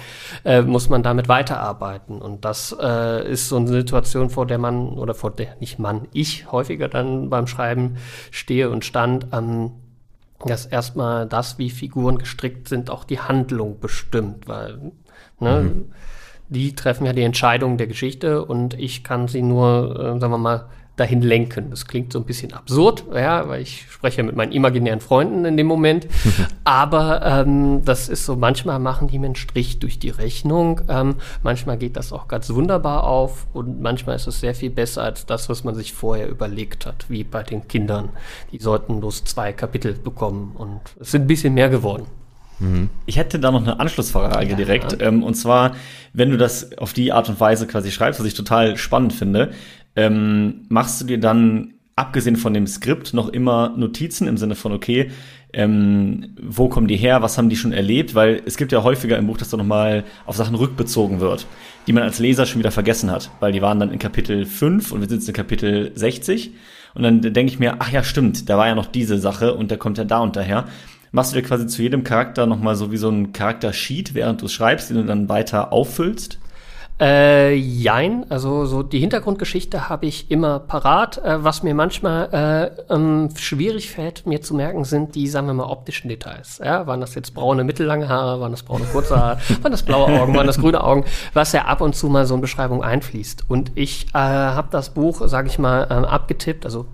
äh, muss man damit weiterarbeiten. Und das äh, ist so eine Situation, vor der man, oder vor der, nicht man, ich häufiger dann beim Schreiben stehe und stand, ähm, dass erstmal das, wie Figuren gestrickt sind, auch die Handlung bestimmt, weil ne, mhm. die treffen ja die Entscheidungen der Geschichte und ich kann sie nur, äh, sagen wir mal, dahin lenken. Das klingt so ein bisschen absurd, ja, weil ich spreche mit meinen imaginären Freunden in dem Moment. Aber ähm, das ist so, manchmal machen die mir einen Strich durch die Rechnung. Ähm, manchmal geht das auch ganz wunderbar auf und manchmal ist es sehr viel besser als das, was man sich vorher überlegt hat, wie bei den Kindern. Die sollten bloß zwei Kapitel bekommen und es sind ein bisschen mehr geworden. Mhm. Ich hätte da noch eine Anschlussfrage ja, direkt. Ja. Ähm, und zwar, wenn du das auf die Art und Weise quasi schreibst, was ich total spannend finde, ähm, machst du dir dann, abgesehen von dem Skript, noch immer Notizen im Sinne von, okay, ähm, wo kommen die her, was haben die schon erlebt? Weil es gibt ja häufiger im Buch, dass da nochmal auf Sachen rückbezogen wird, die man als Leser schon wieder vergessen hat, weil die waren dann in Kapitel 5 und wir sind jetzt in Kapitel 60. Und dann denke ich mir, ach ja, stimmt, da war ja noch diese Sache und der kommt ja da und daher. Machst du dir quasi zu jedem Charakter nochmal so wie so ein Charakter-Sheet, während du schreibst, den du dann weiter auffüllst? Äh, jein, also so die Hintergrundgeschichte habe ich immer parat. Äh, was mir manchmal äh, ähm, schwierig fällt, mir zu merken, sind die, sagen wir mal, optischen Details. Ja, waren das jetzt braune, mittellange Haare, waren das braune, kurze Haare, waren das blaue Augen, waren das grüne Augen, was ja ab und zu mal so in Beschreibung einfließt. Und ich äh, habe das Buch, sage ich mal, ähm, abgetippt, also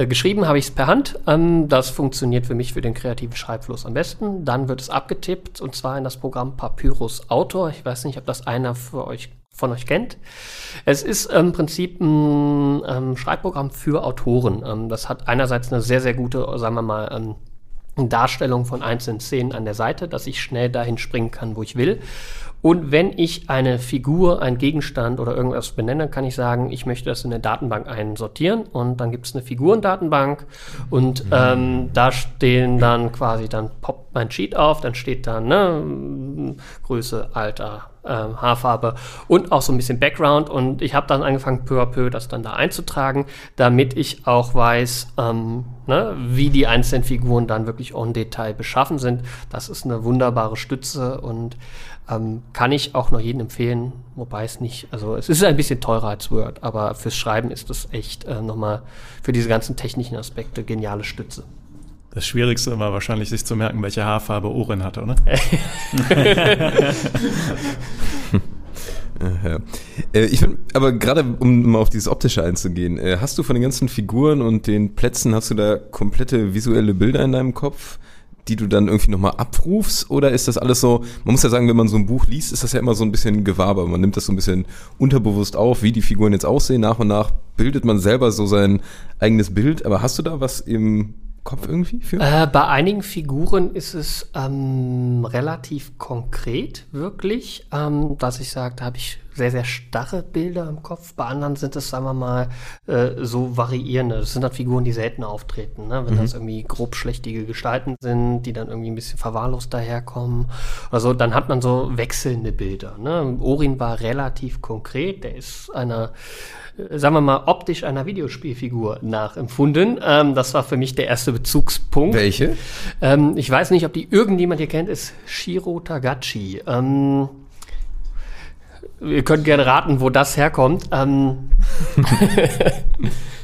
äh, geschrieben habe ich es per Hand. Ähm, das funktioniert für mich für den kreativen Schreibfluss am besten. Dann wird es abgetippt und zwar in das Programm Papyrus Autor. Ich weiß nicht, ob das einer für euch von euch kennt. Es ist im Prinzip ein ähm, Schreibprogramm für Autoren. Ähm, das hat einerseits eine sehr, sehr gute, sagen wir mal, ähm, Darstellung von einzelnen Szenen an der Seite, dass ich schnell dahin springen kann, wo ich will. Und wenn ich eine Figur, einen Gegenstand oder irgendwas benenne, kann ich sagen, ich möchte das in eine Datenbank einsortieren und dann gibt es eine Figurendatenbank und mhm. ähm, da stehen dann quasi, dann poppt mein Sheet auf, dann steht dann ne, Größe, Alter, äh, Haarfarbe und auch so ein bisschen Background und ich habe dann angefangen peu à peu das dann da einzutragen, damit ich auch weiß, ähm, ne, wie die einzelnen Figuren dann wirklich en Detail beschaffen sind. Das ist eine wunderbare Stütze und ähm, kann ich auch noch jedem empfehlen, wobei es nicht, also es ist ein bisschen teurer als Word, aber fürs Schreiben ist das echt äh, nochmal für diese ganzen technischen Aspekte geniale Stütze. Das Schwierigste war wahrscheinlich, sich zu merken, welche Haarfarbe Oren hatte, oder? Ja. Äh, ich find, aber gerade um mal auf dieses Optische einzugehen, äh, hast du von den ganzen Figuren und den Plätzen, hast du da komplette visuelle Bilder in deinem Kopf? Die du dann irgendwie nochmal abrufst? Oder ist das alles so, man muss ja sagen, wenn man so ein Buch liest, ist das ja immer so ein bisschen Gewaber. Man nimmt das so ein bisschen unterbewusst auf, wie die Figuren jetzt aussehen. Nach und nach bildet man selber so sein eigenes Bild. Aber hast du da was im Kopf irgendwie für? Äh, bei einigen Figuren ist es ähm, relativ konkret, wirklich, ähm, dass ich sage, da habe ich sehr, sehr starre Bilder im Kopf. Bei anderen sind es, sagen wir mal, äh, so variierende. Das sind dann Figuren, die selten auftreten. Ne? Wenn mhm. das irgendwie grob schlechtige Gestalten sind, die dann irgendwie ein bisschen verwahrlost daherkommen. Also dann hat man so wechselnde Bilder. Ne? Orin war relativ konkret. Der ist einer sagen wir mal, optisch einer Videospielfigur nachempfunden. Ähm, das war für mich der erste Bezugspunkt. Welche? Ähm, ich weiß nicht, ob die irgendjemand hier kennt, ist Shiro Tagachi. Ähm, ihr könnt gerne raten, wo das herkommt.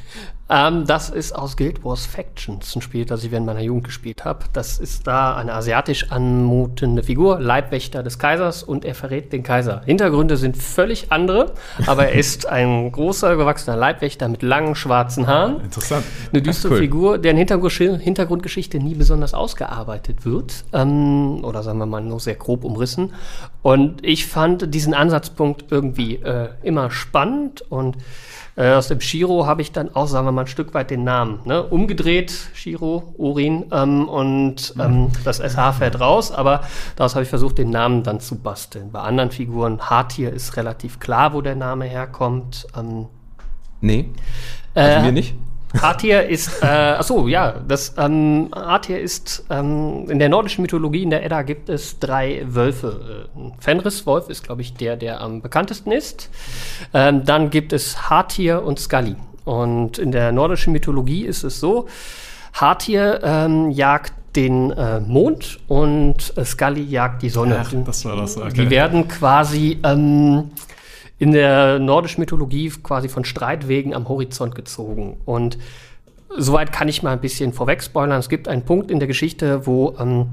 Ähm, das ist aus Guild Wars Factions, ein Spiel, das ich während meiner Jugend gespielt habe. Das ist da eine asiatisch anmutende Figur, Leibwächter des Kaisers und er verrät den Kaiser. Hintergründe sind völlig andere, aber er ist ein großer, gewachsener Leibwächter mit langen schwarzen Haaren. Interessant. Eine düstere cool. Figur, deren Hintergrundgesch- Hintergrundgeschichte nie besonders ausgearbeitet wird. Ähm, oder sagen wir mal nur sehr grob umrissen. Und ich fand diesen Ansatzpunkt irgendwie äh, immer spannend und äh, aus dem Shiro habe ich dann auch, sagen wir mal, ein Stück weit den Namen ne? umgedreht, Shiro, Urin, ähm, und ähm, das SH fällt raus, aber daraus habe ich versucht, den Namen dann zu basteln. Bei anderen Figuren, Hartier ist relativ klar, wo der Name herkommt. Ähm, Nee, also äh, mir nicht. Hartier ist, äh, achso, ja, das ähm, Hartier ist ähm, in der nordischen Mythologie, in der Edda gibt es drei Wölfe. Äh, Fenris-Wolf ist, glaube ich, der, der am bekanntesten ist. Ähm, dann gibt es Hartier und Scully. Und in der nordischen Mythologie ist es so, Hartier ähm, jagt den äh, Mond und äh, Scully jagt die Sonne. Ach, das war das, okay. Die werden quasi ähm, in der nordischen Mythologie quasi von Streitwegen am Horizont gezogen. Und soweit kann ich mal ein bisschen vorweg spoilern. Es gibt einen Punkt in der Geschichte, wo ähm,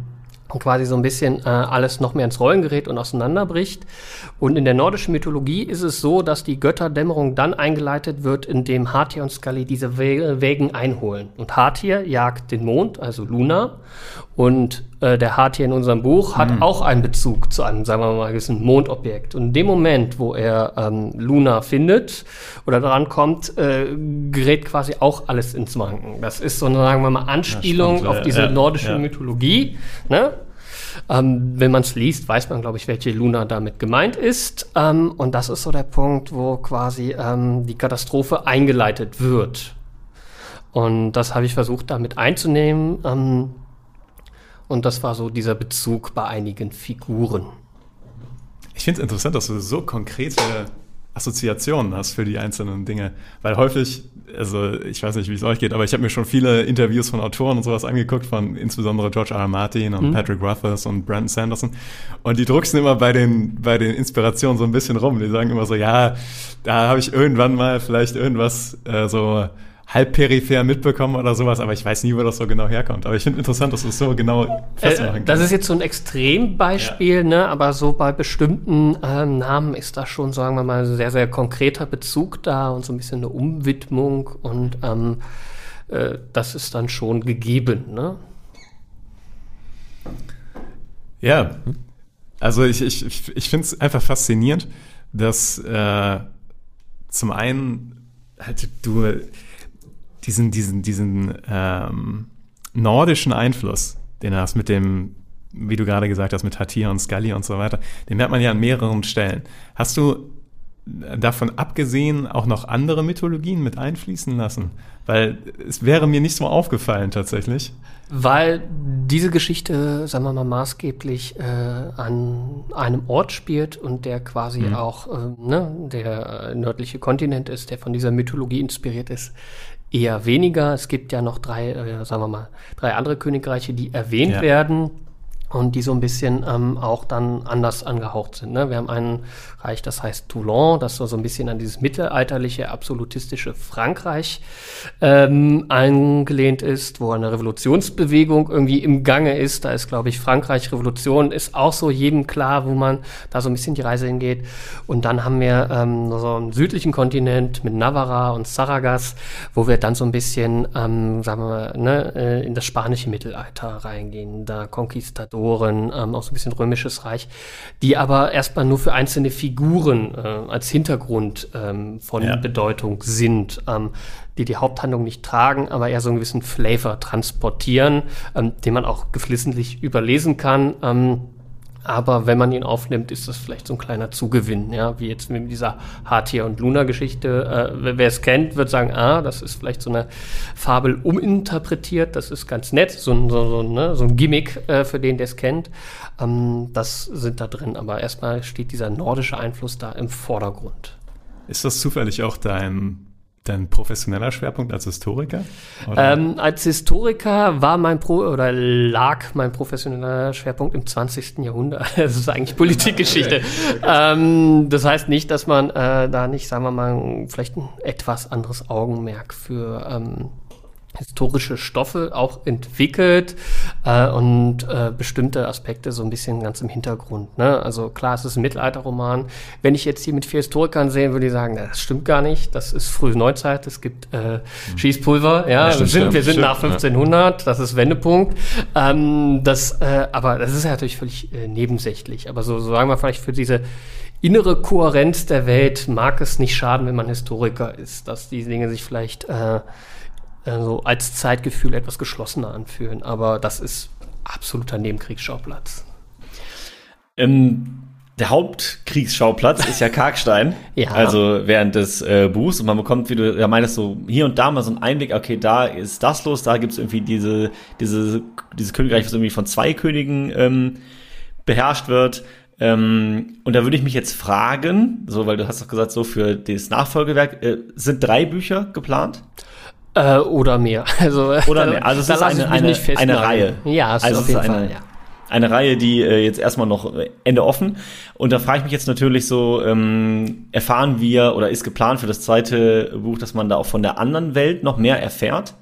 quasi so ein bisschen äh, alles noch mehr ins Rollen gerät und auseinanderbricht. Und in der nordischen Mythologie ist es so, dass die Götterdämmerung dann eingeleitet wird, indem Hartier und Scully diese Wä Wägen einholen. Und Hartier jagt den Mond, also Luna. Und äh, der Hartier in unserem Buch hat auch einen Bezug zu einem, sagen wir mal, gewissen Mondobjekt. Und in dem Moment, wo er ähm, Luna findet oder daran kommt, äh, gerät quasi auch alles ins Wanken. Das ist so eine, sagen wir mal, Anspielung spannend, auf diese ja, nordische ja. Mythologie. Ne? Ähm, wenn man es liest, weiß man, glaube ich, welche Luna damit gemeint ist. Ähm, und das ist so der Punkt, wo quasi ähm, die Katastrophe eingeleitet wird. Und das habe ich versucht, damit einzunehmen. Und das war so dieser Bezug bei einigen Figuren. Ich finde es interessant, dass du so konkrete Assoziationen hast für die einzelnen Dinge. Weil häufig, also ich weiß nicht, wie es euch geht, aber ich habe mir schon viele Interviews von Autoren und sowas angeguckt, von insbesondere George R. R. Martin und Patrick Rothfuss und Brandon Sanderson. Und die drucksen immer bei den, bei den Inspirationen so ein bisschen rum. Die sagen immer so, ja, da habe ich irgendwann mal vielleicht irgendwas äh, so halb peripher mitbekommen oder sowas, aber ich weiß nie, wo das so genau herkommt. Aber ich finde interessant, dass du es so genau festmachen Äh, das ist jetzt so ein Extrembeispiel, ne? aber so bei bestimmten ähm, Namen ist da schon, sagen wir mal, ein sehr, sehr konkreter Bezug da und so ein bisschen eine Umwidmung und ähm, äh, das ist dann schon gegeben. Ne? Ja, also ich, ich, ich- ich finde es einfach faszinierend, dass äh, zum einen halt du diesen, diesen, diesen ähm, nordischen Einfluss, den du hast mit dem, wie du gerade gesagt hast, mit Hatir und Scully und so weiter, den merkt man ja an mehreren Stellen. Hast du davon abgesehen auch noch andere Mythologien mit einfließen lassen? Weil es wäre mir nicht so aufgefallen tatsächlich. Weil diese Geschichte, sagen wir mal, maßgeblich äh, an einem Ort spielt und der quasi auch äh, ne, der äh, nördliche Kontinent ist, der von dieser Mythologie inspiriert ist, eher weniger. Es gibt ja noch drei, äh, sagen wir mal, drei andere Königreiche, die erwähnt Ja. werden und die so ein bisschen ähm, auch dann anders angehaucht sind. Ne? Wir haben ein Reich, das heißt Toulon, das so ein bisschen an dieses mittelalterliche, absolutistische Frankreich ähm, angelehnt ist, wo eine Revolutionsbewegung irgendwie im Gange ist. Da ist, glaube ich, Frankreich Revolution ist auch so jedem klar, wo man da so ein bisschen die Reise hingeht. Und dann haben wir ähm, so einen südlichen Kontinent mit Navarra und Saragas, wo wir dann so ein bisschen, ähm, sagen wir mal, ne, äh, in das spanische Mittelalter reingehen. Da Konquistadoren, ähm, auch so ein bisschen römisches Reich, die aber erstmal nur für einzelne Figuren äh, als Hintergrund ähm, von Ja. Bedeutung sind, ähm, die die Haupthandlung nicht tragen, aber eher so einen gewissen Flavor transportieren, ähm, den man auch geflissentlich überlesen kann. Ähm, aber wenn man ihn aufnimmt, ist das vielleicht so ein kleiner Zugewinn, ja, wie jetzt mit dieser Hartier und Luna-Geschichte. Äh, wer es kennt, wird sagen, ah, das ist vielleicht so eine Fabel uminterpretiert, das ist ganz nett, so ein, so, so, ne, so ein Gimmick äh, für den, der es kennt. Ähm, das sind da drin, aber erstmal steht dieser nordische Einfluss da im Vordergrund. Ist das zufällig auch dein dein professioneller Schwerpunkt als Historiker? Ähm, als Historiker war mein Pro oder lag mein professioneller Schwerpunkt im 20. Jahrhundert. Das ist eigentlich Politikgeschichte. Ähm, das heißt nicht, dass man äh, da nicht, sagen wir mal, vielleicht ein etwas anderes Augenmerk für ähm, historische Stoffe auch entwickelt äh, und äh, bestimmte Aspekte so ein bisschen ganz im Hintergrund. Ne? Also klar, es ist ein Mittelalterroman. Wenn ich jetzt hier mit vier Historikern sehen, würde ich sagen, das stimmt gar nicht. Das ist frühe Neuzeit. Es gibt äh, Schießpulver. Ja, Ja, stimmt, wir, sind, stimmt, wir sind stimmt, nach 1500. Das ist Wendepunkt. Ähm, das, äh, aber das ist ja natürlich völlig äh, nebensächlich. Aber so, so sagen wir vielleicht für diese innere Kohärenz der Welt mag es nicht schaden, wenn man Historiker ist, dass die Dinge sich vielleicht äh, also als Zeitgefühl etwas geschlossener anfühlen. Aber das ist absoluter Nebenkriegsschauplatz. Ähm, der Hauptkriegsschauplatz ist ja Karkstein. Ja. Also während des äh, Buchs. Und man bekommt, wie du ja meinst, so hier und da mal so einen Einblick, okay, da ist das los, da gibt's irgendwie diese, diese, dieses Königreich, was irgendwie von zwei Königen ähm, beherrscht wird. Ähm, und da würde ich mich jetzt fragen, so, weil du hast doch gesagt, so für das Nachfolgewerk, äh, sind drei Bücher geplant? Äh, oder mehr. Also, Oder mehr. Also es ist eine, eine, eine. Reihe. Ja, es also ist auf jeden ist eine, Fall, ja. eine Reihe, die äh, jetzt erstmal noch äh, Ende offen. Und da frage ich mich jetzt natürlich so, ähm, erfahren wir oder ist geplant für das zweite Buch, dass man da auch von der anderen Welt noch mehr erfährt?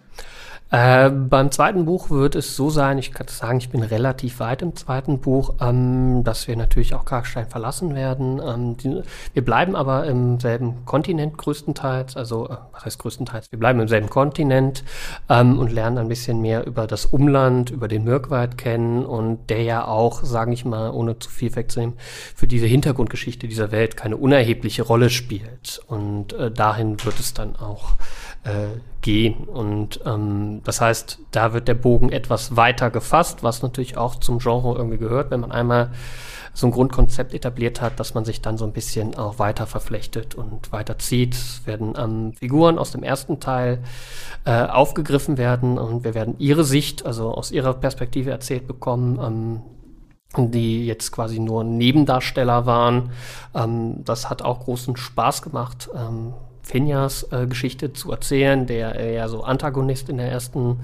Äh, beim zweiten Buch wird es so sein, ich kann sagen, ich bin relativ weit im zweiten Buch, ähm, dass wir natürlich auch Karkstein verlassen werden. Ähm, die, wir bleiben aber im selben Kontinent größtenteils, also äh, was heißt größtenteils? Wir bleiben im selben Kontinent ähm, und lernen ein bisschen mehr über das Umland, über den Mirkwald kennen und der ja auch, sage ich mal, ohne zu viel wegzunehmen, für diese Hintergrundgeschichte dieser Welt keine unerhebliche Rolle spielt. Und äh, dahin wird es dann auch äh, gehen. Und ähm, das heißt, da wird der Bogen etwas weiter gefasst, was natürlich auch zum Genre irgendwie gehört, wenn man einmal so ein Grundkonzept etabliert hat, dass man sich dann so ein bisschen auch weiter verflechtet und weiter zieht. Es werden ähm, Figuren aus dem ersten Teil äh, aufgegriffen werden und wir werden ihre Sicht, also aus ihrer Perspektive erzählt bekommen. Ähm, die jetzt quasi nur Nebendarsteller waren. Ähm, das hat auch großen Spaß gemacht. Ähm, Finjas äh, Geschichte zu erzählen, der eher so Antagonist in der ersten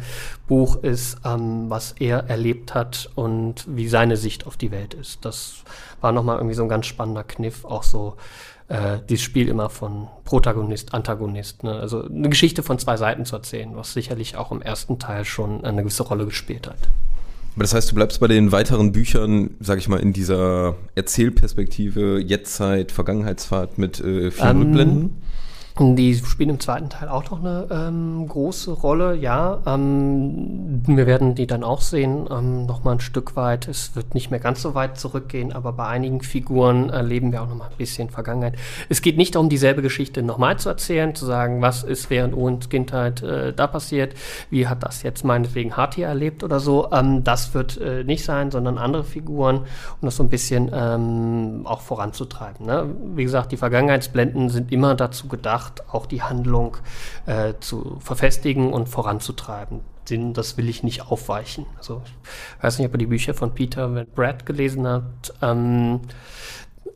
Buch ist, ähm, was er erlebt hat und wie seine Sicht auf die Welt ist. Das war nochmal irgendwie so ein ganz spannender Kniff, auch so äh, dieses Spiel immer von Protagonist, Antagonist. Ne? Also eine Geschichte von zwei Seiten zu erzählen, was sicherlich auch im ersten Teil schon eine gewisse Rolle gespielt hat. Aber das heißt, du bleibst bei den weiteren Büchern, sag ich mal, in dieser Erzählperspektive, Jetztzeit, Vergangenheitsfahrt mit äh, vielen Ähm, Rückblenden? Die spielen im zweiten Teil auch noch eine ähm, große Rolle, ja. Ähm, wir werden die dann auch sehen, ähm, noch mal ein Stück weit. Es wird nicht mehr ganz so weit zurückgehen, aber bei einigen Figuren erleben wir auch noch mal ein bisschen Vergangenheit. Es geht nicht darum, dieselbe Geschichte nochmal zu erzählen, zu sagen, was ist während Owens Kindheit äh, da passiert, wie hat das jetzt meinetwegen Hart hier erlebt oder so. Ähm, das wird äh, nicht sein, sondern andere Figuren, um das so ein bisschen ähm, auch voranzutreiben. Ne? Wie gesagt, die Vergangenheitsblenden sind immer dazu gedacht, auch die Handlung äh, zu verfestigen und voranzutreiben. Den, das will ich nicht aufweichen. Also ich weiß nicht, ob ihr die Bücher von Peter Brad gelesen habt. Ähm,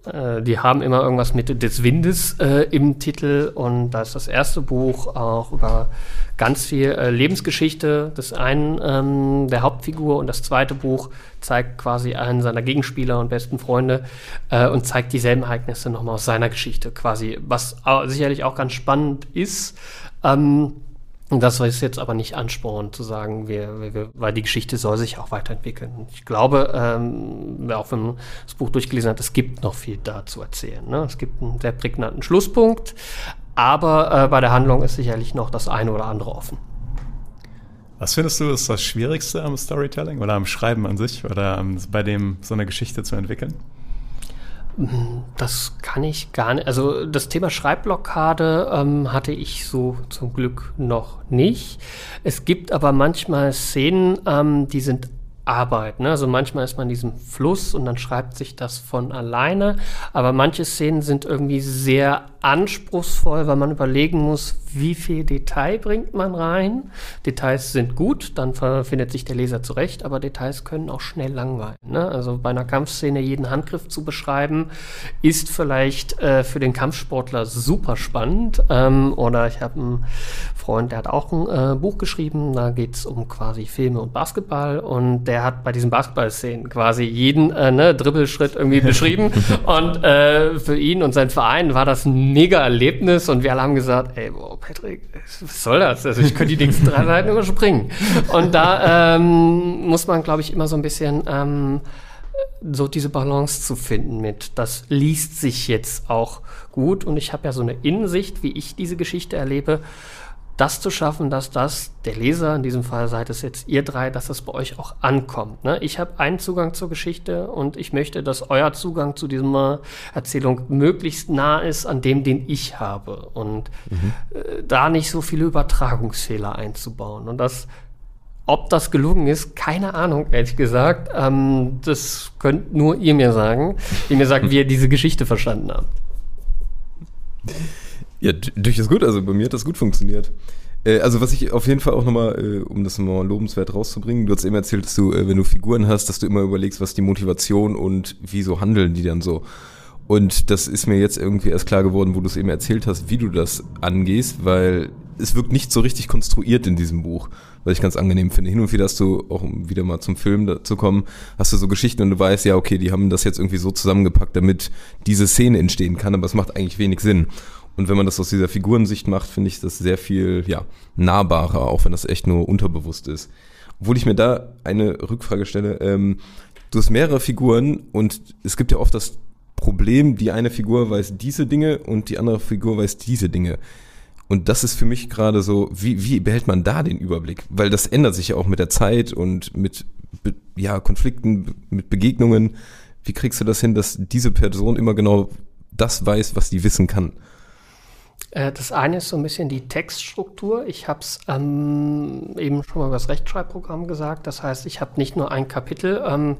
äh, die haben immer irgendwas mit des Windes äh, im Titel und da ist das erste Buch auch über ganz viel äh, Lebensgeschichte des einen ähm, der Hauptfigur und das zweite Buch zeigt quasi einen seiner Gegenspieler und besten Freunde äh, und zeigt dieselben Ereignisse nochmal aus seiner Geschichte quasi, was au- sicherlich auch ganz spannend ist. Ähm, das ist jetzt aber nicht Ansporn zu sagen, wir, wir, weil die Geschichte soll sich auch weiterentwickeln. Ich glaube, ähm, auch wenn man das Buch durchgelesen hat, es gibt noch viel da zu erzählen. Ne? Es gibt einen sehr prägnanten Schlusspunkt, aber äh, bei der Handlung ist sicherlich noch das eine oder andere offen. Was findest du ist das Schwierigste am Storytelling oder am Schreiben an sich oder am, bei dem so eine Geschichte zu entwickeln? Das kann ich gar nicht. Also das Thema Schreibblockade ähm, hatte ich so zum Glück noch nicht. Es gibt aber manchmal Szenen, ähm, die sind Arbeit. Ne? Also manchmal ist man in diesem Fluss und dann schreibt sich das von alleine. Aber manche Szenen sind irgendwie sehr anspruchsvoll, weil man überlegen muss, wie viel Detail bringt man rein. Details sind gut, dann findet sich der Leser zurecht, aber Details können auch schnell langweilen. Ne? Also bei einer Kampfszene jeden Handgriff zu beschreiben, ist vielleicht äh, für den Kampfsportler super spannend. Ähm, oder ich habe einen Freund, der hat auch ein äh, Buch geschrieben, da geht es um quasi Filme und Basketball und der hat bei diesen Basketball-Szenen quasi jeden äh, ne, Dribbelschritt irgendwie beschrieben und äh, für ihn und sein Verein war das ein mega Erlebnis und wir alle haben gesagt, ey, boah, Patrick, was soll das? Also ich könnte die nächsten drei Seiten überspringen. Und da ähm, muss man, glaube ich, immer so ein bisschen ähm, so diese Balance zu finden mit, das liest sich jetzt auch gut und ich habe ja so eine Innensicht, wie ich diese Geschichte erlebe das zu schaffen, dass das, der Leser, in diesem Fall seid es jetzt ihr drei, dass das bei euch auch ankommt. Ne? Ich habe einen Zugang zur Geschichte und ich möchte, dass euer Zugang zu dieser Erzählung möglichst nah ist an dem, den ich habe. Und mhm. äh, da nicht so viele Übertragungsfehler einzubauen. Und das ob das gelungen ist, keine Ahnung, ehrlich gesagt. Ähm, das könnt nur ihr mir sagen, die mir sagt, wie ihr diese Geschichte verstanden habt. Ja, durchaus gut. Also bei mir hat das gut funktioniert. Äh, also was ich auf jeden Fall auch nochmal, äh, um das mal lobenswert rauszubringen, du hast eben erzählt, dass du, äh, wenn du Figuren hast, dass du immer überlegst, was die Motivation und wieso handeln die dann so. Und das ist mir jetzt irgendwie erst klar geworden, wo du es eben erzählt hast, wie du das angehst, weil es wirkt nicht so richtig konstruiert in diesem Buch, was ich ganz angenehm finde. Hin und wieder hast du, auch um wieder mal zum Film dazu kommen, hast du so Geschichten und du weißt, ja, okay, die haben das jetzt irgendwie so zusammengepackt, damit diese Szene entstehen kann, aber es macht eigentlich wenig Sinn. Und wenn man das aus dieser Figurensicht macht, finde ich das sehr viel ja, nahbarer, auch wenn das echt nur unterbewusst ist. Obwohl ich mir da eine Rückfrage stelle. Ähm, du hast mehrere Figuren und es gibt ja oft das Problem, die eine Figur weiß diese Dinge und die andere Figur weiß diese Dinge. Und das ist für mich gerade so, wie, wie behält man da den Überblick? Weil das ändert sich ja auch mit der Zeit und mit ja, Konflikten, mit Begegnungen. Wie kriegst du das hin, dass diese Person immer genau das weiß, was sie wissen kann? Äh, das eine ist so ein bisschen die Textstruktur. Ich habe es ähm, eben schon mal über das Rechtschreibprogramm gesagt. Das heißt, ich habe nicht nur ein Kapitel. Ähm,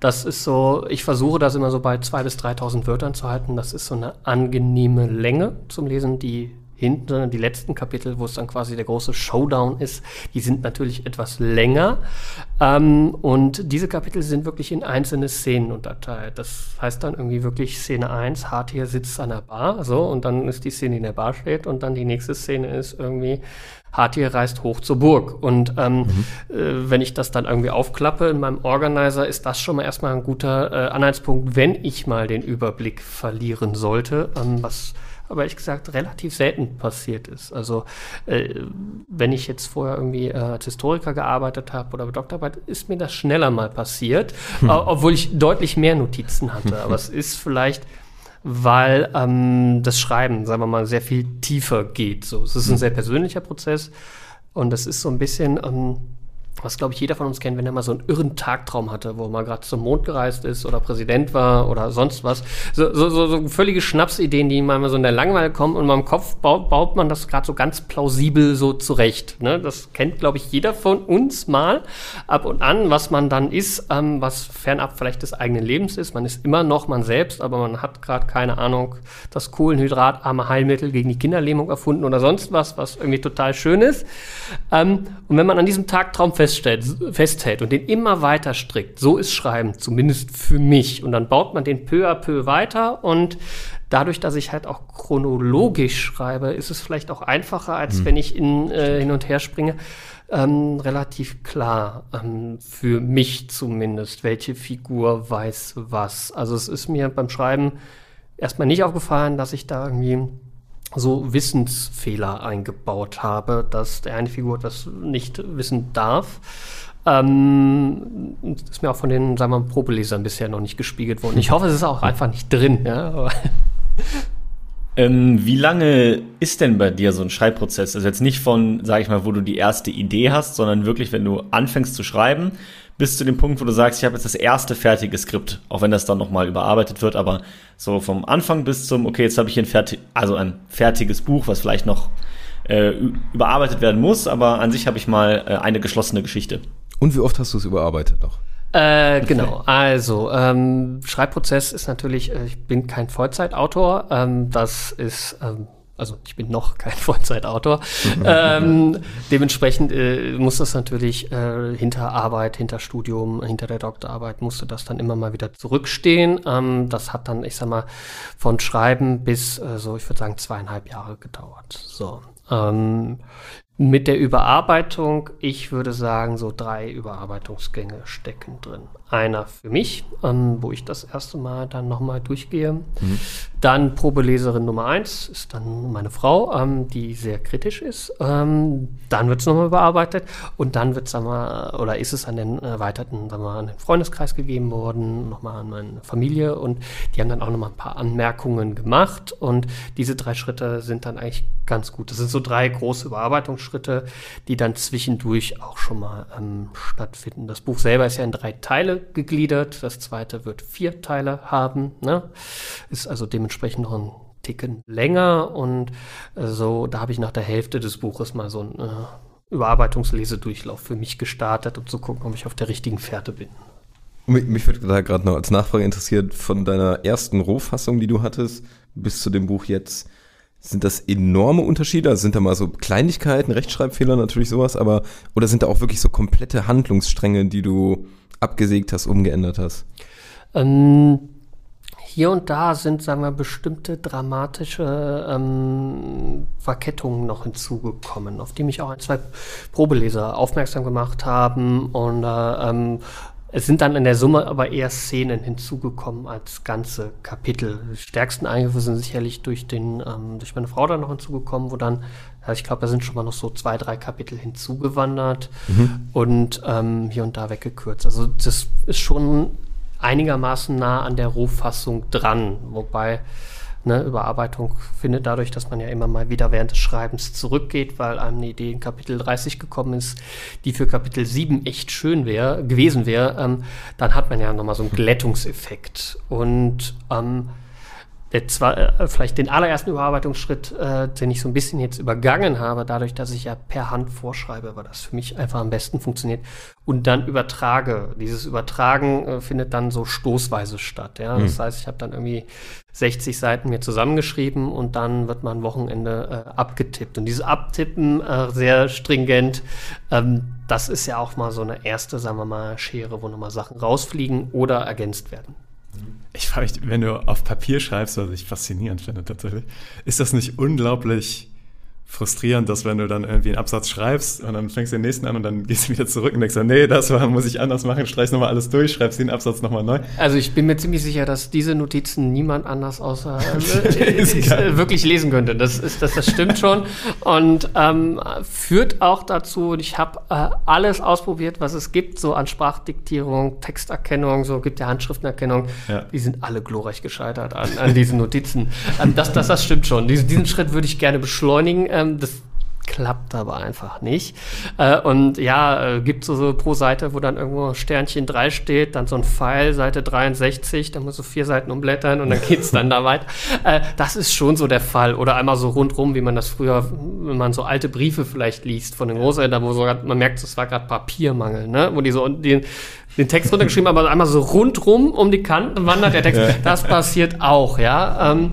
das ist so, ich versuche das immer so bei 2.000 bis 3.000 Wörtern zu halten. Das ist so eine angenehme Länge zum Lesen, die hinten, die letzten Kapitel, wo es dann quasi der große Showdown ist, die sind natürlich etwas länger. Ähm, und diese Kapitel sind wirklich in einzelne Szenen unterteilt. Das heißt dann irgendwie wirklich Szene 1, Hartier sitzt an der Bar, so, und dann ist die Szene, die in der Bar steht, und dann die nächste Szene ist irgendwie, Hartier reist hoch zur Burg. Und ähm, mhm. äh, wenn ich das dann irgendwie aufklappe in meinem Organizer, ist das schon mal erstmal ein guter äh, Anhaltspunkt, wenn ich mal den Überblick verlieren sollte, ähm, was aber ehrlich gesagt relativ selten passiert ist. Also äh, wenn ich jetzt vorher irgendwie äh, als Historiker gearbeitet habe oder Doktorarbeit, ist mir das schneller mal passiert, hm. obwohl ich deutlich mehr Notizen hatte. Aber es ist vielleicht weil ähm, das Schreiben, sagen wir mal, sehr viel tiefer geht. So, es ist ein hm. sehr persönlicher Prozess und das ist so ein bisschen ähm, was glaube ich jeder von uns kennt, wenn er mal so einen irren Tagtraum hatte, wo mal gerade zum Mond gereist ist oder Präsident war oder sonst was. So, so, so, so völlige Schnapsideen, die mal so in der Langweile kommen und in meinem Kopf baut, baut man das gerade so ganz plausibel so zurecht. Ne? Das kennt glaube ich jeder von uns mal ab und an, was man dann ist, ähm, was fernab vielleicht des eigenen Lebens ist. Man ist immer noch man selbst, aber man hat gerade keine Ahnung, das kohlenhydratarme Heilmittel gegen die Kinderlähmung erfunden oder sonst was, was irgendwie total schön ist. Ähm, und wenn man an diesem Tagtraum fest feststellt, festhält und den immer weiter strickt, so ist Schreiben, zumindest für mich. Und dann baut man den peu à peu weiter und dadurch, dass ich halt auch chronologisch schreibe, ist es vielleicht auch einfacher, als mhm. wenn ich in, äh, hin und her springe. Ähm, relativ klar, ähm, für mich zumindest, welche Figur weiß was. Also es ist mir beim Schreiben erstmal nicht aufgefallen, dass ich da irgendwie so Wissensfehler eingebaut habe, dass der eine Figur das nicht wissen darf. Ähm, ist mir auch von den, sagen wir mal, Probelesern bisher noch nicht gespiegelt worden. Ich hoffe, es ist auch einfach nicht drin. Ja? Ähm, wie lange ist denn bei dir so ein Schreibprozess? Also jetzt nicht von, sag ich mal, wo du die erste Idee hast, sondern wirklich, wenn du anfängst zu schreiben, bis zu dem Punkt, wo du sagst, ich habe jetzt das erste fertige Skript, auch wenn das dann nochmal überarbeitet wird, aber so vom Anfang bis zum, okay, jetzt habe ich hier ein, fertig, also ein fertiges Buch, was vielleicht noch äh, überarbeitet werden muss, aber an sich habe ich mal äh, eine geschlossene Geschichte. Und wie oft hast du es überarbeitet noch? Äh, genau, also ähm, Schreibprozess ist natürlich, äh, ich bin kein Vollzeitautor, ähm, das ist, ähm, also ich bin noch kein Vollzeitautor. ähm, dementsprechend äh, muss das natürlich äh, hinter Arbeit, hinter Studium, hinter der Doktorarbeit musste das dann immer mal wieder zurückstehen. Ähm, das hat dann, ich sag mal, von Schreiben bis äh, so, ich würde sagen, zweieinhalb Jahre gedauert. So. Ähm, mit der Überarbeitung, ich würde sagen, so drei Überarbeitungsgänge stecken drin. Einer für mich, ähm, wo ich das erste Mal dann nochmal durchgehe. Mhm. Dann Probeleserin Nummer eins ist dann meine Frau, ähm, die sehr kritisch ist. Ähm, dann wird es nochmal überarbeitet und dann wird es, oder ist es an den erweiterten, sagen wir mal, an den Freundeskreis gegeben worden, nochmal an meine Familie und die haben dann auch nochmal ein paar Anmerkungen gemacht und diese drei Schritte sind dann eigentlich ganz gut. Das sind so drei große Überarbeitungsschritte, die dann zwischendurch auch schon mal ähm, stattfinden. Das Buch selber ist ja in drei Teile gegliedert. Das zweite wird vier Teile haben. Ne? Ist also dementsprechend noch ein Ticken länger. Und äh, so, da habe ich nach der Hälfte des Buches mal so einen äh, Überarbeitungslesedurchlauf für mich gestartet, um zu gucken, ob ich auf der richtigen Fährte bin. Mich, mich würde da gerade noch als Nachfrage interessiert, von deiner ersten Rohfassung, die du hattest, bis zu dem Buch jetzt, sind das enorme Unterschiede? Also sind da mal so Kleinigkeiten, Rechtschreibfehler, natürlich sowas, aber oder sind da auch wirklich so komplette Handlungsstränge, die du abgesägt hast, umgeändert hast? Ähm, hier und da sind, sagen wir, bestimmte dramatische ähm, Verkettungen noch hinzugekommen, auf die mich auch ein, zwei Probeleser aufmerksam gemacht haben. Und äh, ähm, es sind dann in der Summe aber eher Szenen hinzugekommen als ganze Kapitel. Die stärksten Eingriffe sind sicherlich durch den, ähm, durch meine Frau dann noch hinzugekommen, wo dann ich glaube, da sind schon mal noch so zwei, drei Kapitel hinzugewandert mhm. und ähm, hier und da weggekürzt. Also das ist schon einigermaßen nah an der Rohfassung dran, wobei ne, Überarbeitung findet dadurch, dass man ja immer mal wieder während des Schreibens zurückgeht, weil einem eine Idee in Kapitel 30 gekommen ist, die für Kapitel 7 echt schön wäre, gewesen wäre, ähm, dann hat man ja nochmal so einen Glättungseffekt. Und ähm, der zwar, äh, vielleicht den allerersten Überarbeitungsschritt, äh, den ich so ein bisschen jetzt übergangen habe, dadurch, dass ich ja per Hand vorschreibe, weil das für mich einfach am besten funktioniert und dann übertrage. Dieses Übertragen äh, findet dann so stoßweise statt. Ja? Das mhm. heißt, ich habe dann irgendwie 60 Seiten mir zusammengeschrieben und dann wird man Wochenende äh, abgetippt. Und dieses Abtippen äh, sehr stringent, ähm, das ist ja auch mal so eine erste, sagen wir mal, Schere, wo nochmal Sachen rausfliegen oder ergänzt werden. Ich frage mich, wenn du auf Papier schreibst, was ich faszinierend finde tatsächlich, ist das nicht unglaublich frustrierend, dass wenn du dann irgendwie einen Absatz schreibst und dann fängst du den nächsten an und dann gehst du wieder zurück und denkst, nee, das war, muss ich anders machen, streichst nochmal alles durch, schreibst den Absatz nochmal neu. Also ich bin mir ziemlich sicher, dass diese Notizen niemand anders außer äh, äh, wirklich lesen könnte. Das ist, das, das stimmt schon und ähm, führt auch dazu, ich habe äh, alles ausprobiert, was es gibt, so an Sprachdiktierung, Texterkennung, so gibt ja Handschriftenerkennung, ja. die sind alle glorreich gescheitert an, an diesen Notizen. Ähm, das, das, das stimmt schon. Diesen, diesen Schritt würde ich gerne beschleunigen ähm, das klappt aber einfach nicht. Äh, und ja, äh, gibt so, so pro Seite, wo dann irgendwo Sternchen 3 steht, dann so ein Pfeil, Seite 63, da muss so vier Seiten umblättern und dann geht's dann da weiter. Äh, das ist schon so der Fall. Oder einmal so rundrum, wie man das früher, wenn man so alte Briefe vielleicht liest von den Großeltern, wo so grad, man merkt, es war gerade Papiermangel, ne? Wo die so den, den Text runtergeschrieben haben, aber einmal so rundrum um die Kanten wandert der Text. Das passiert auch, ja. Ähm,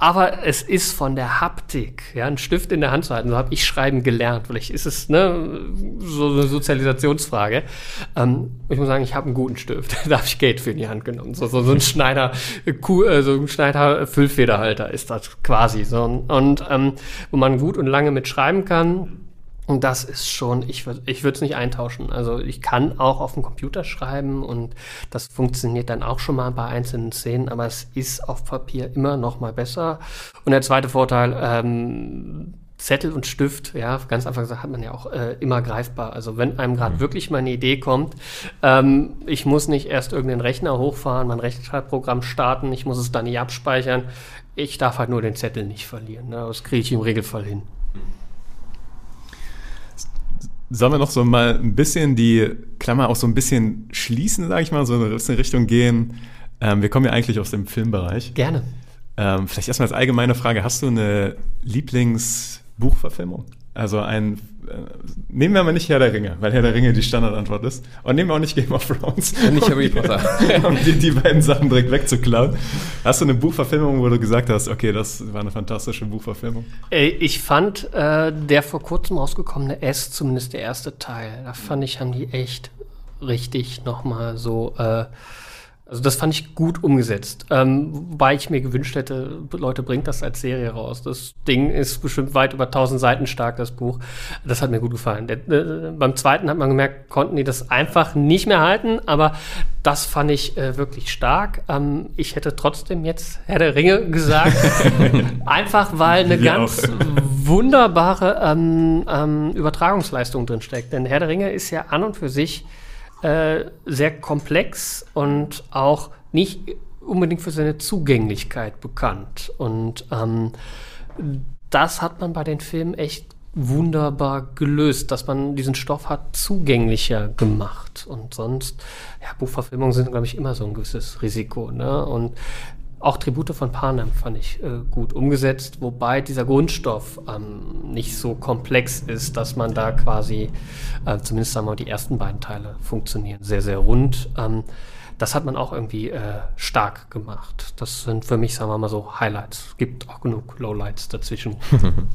aber es ist von der Haptik, ja, einen Stift in der Hand zu halten, so habe ich Schreiben gelernt. Vielleicht ist es ne, so eine Sozialisationsfrage. Ähm, ich muss sagen, ich habe einen guten Stift. da habe ich Geld für in die Hand genommen. So, so, so ein Schneider, äh, so ein Schneider Füllfederhalter ist das quasi. So. Und ähm, wo man gut und lange mit schreiben kann. Und das ist schon, ich würde ich es nicht eintauschen. Also ich kann auch auf dem Computer schreiben und das funktioniert dann auch schon mal bei einzelnen Szenen, aber es ist auf Papier immer noch mal besser. Und der zweite Vorteil, ähm, Zettel und Stift, ja, ganz einfach gesagt, hat man ja auch äh, immer greifbar. Also wenn einem gerade mhm. wirklich mal eine Idee kommt, ähm, ich muss nicht erst irgendeinen Rechner hochfahren, mein Rechtschreibprogramm starten, ich muss es dann nicht abspeichern. Ich darf halt nur den Zettel nicht verlieren. Ne? Das kriege ich im Regelfall hin. Sollen wir noch so mal ein bisschen die Klammer auch so ein bisschen schließen, sage ich mal, so in eine Richtung gehen? Ähm, wir kommen ja eigentlich aus dem Filmbereich. Gerne. Ähm, vielleicht erstmal als allgemeine Frage, hast du eine Lieblingsbuchverfilmung? Also ein, äh, nehmen wir mal nicht Herr der Ringe, weil Herr der Ringe die Standardantwort ist. Und nehmen wir auch nicht Game of Thrones. Und nicht Harry Potter. um die, die beiden Sachen direkt wegzuklauen. Hast du eine Buchverfilmung, wo du gesagt hast, okay, das war eine fantastische Buchverfilmung? Äh, Ich fand äh, der vor kurzem rausgekommene S, zumindest der erste Teil, da fand ich, haben die echt richtig nochmal so, äh, also das fand ich gut umgesetzt. Ähm, wobei ich mir gewünscht hätte, Leute, bringt das als Serie raus. Das Ding ist bestimmt weit über 1000 Seiten stark, das Buch. Das hat mir gut gefallen. Der, äh, beim zweiten hat man gemerkt, konnten die das einfach nicht mehr halten, aber das fand ich äh, wirklich stark. Ähm, ich hätte trotzdem jetzt Herr der Ringe gesagt. einfach weil eine Wir ganz wunderbare ähm, ähm, Übertragungsleistung drin steckt. Denn Herr der Ringe ist ja an und für sich äh, sehr komplex und auch nicht unbedingt für seine Zugänglichkeit bekannt. Und ähm, das hat man bei den Filmen echt wunderbar gelöst, dass man diesen Stoff hat zugänglicher gemacht. Und sonst, ja, Buchverfilmungen sind, glaube ich, immer so ein gewisses Risiko. Ne? Und auch Tribute von Panem fand ich äh, gut umgesetzt, wobei dieser Grundstoff ähm, nicht so komplex ist, dass man da quasi, äh, zumindest sagen wir mal, die ersten beiden Teile funktionieren sehr, sehr rund. Ähm, das hat man auch irgendwie äh, stark gemacht. Das sind für mich, sagen wir mal so, Highlights. Es gibt auch genug Lowlights dazwischen.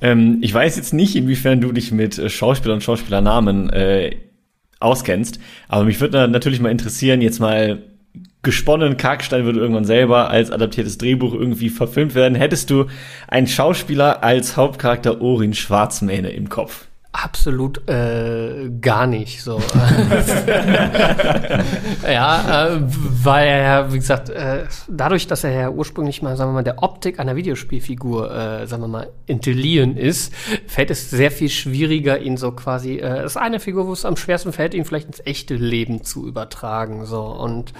Ähm, ich weiß jetzt nicht, inwiefern du dich mit äh, Schauspielern und Schauspielernamen äh, auskennst, aber mich würde natürlich mal interessieren, jetzt mal gesponnen, Karkstein würde irgendwann selber als adaptiertes Drehbuch irgendwie verfilmt werden. Hättest du einen Schauspieler als Hauptcharakter Orin Schwarzmähne im Kopf? Absolut äh, gar nicht so. ja, äh, weil er ja, wie gesagt, äh, dadurch, dass er ja ursprünglich mal, sagen wir mal, der Optik einer Videospielfigur, äh, sagen wir mal, entliehen ist, fällt es sehr viel schwieriger, ihn so quasi, äh, ist eine Figur, wo es am schwersten fällt, ihn vielleicht ins echte Leben zu übertragen. So und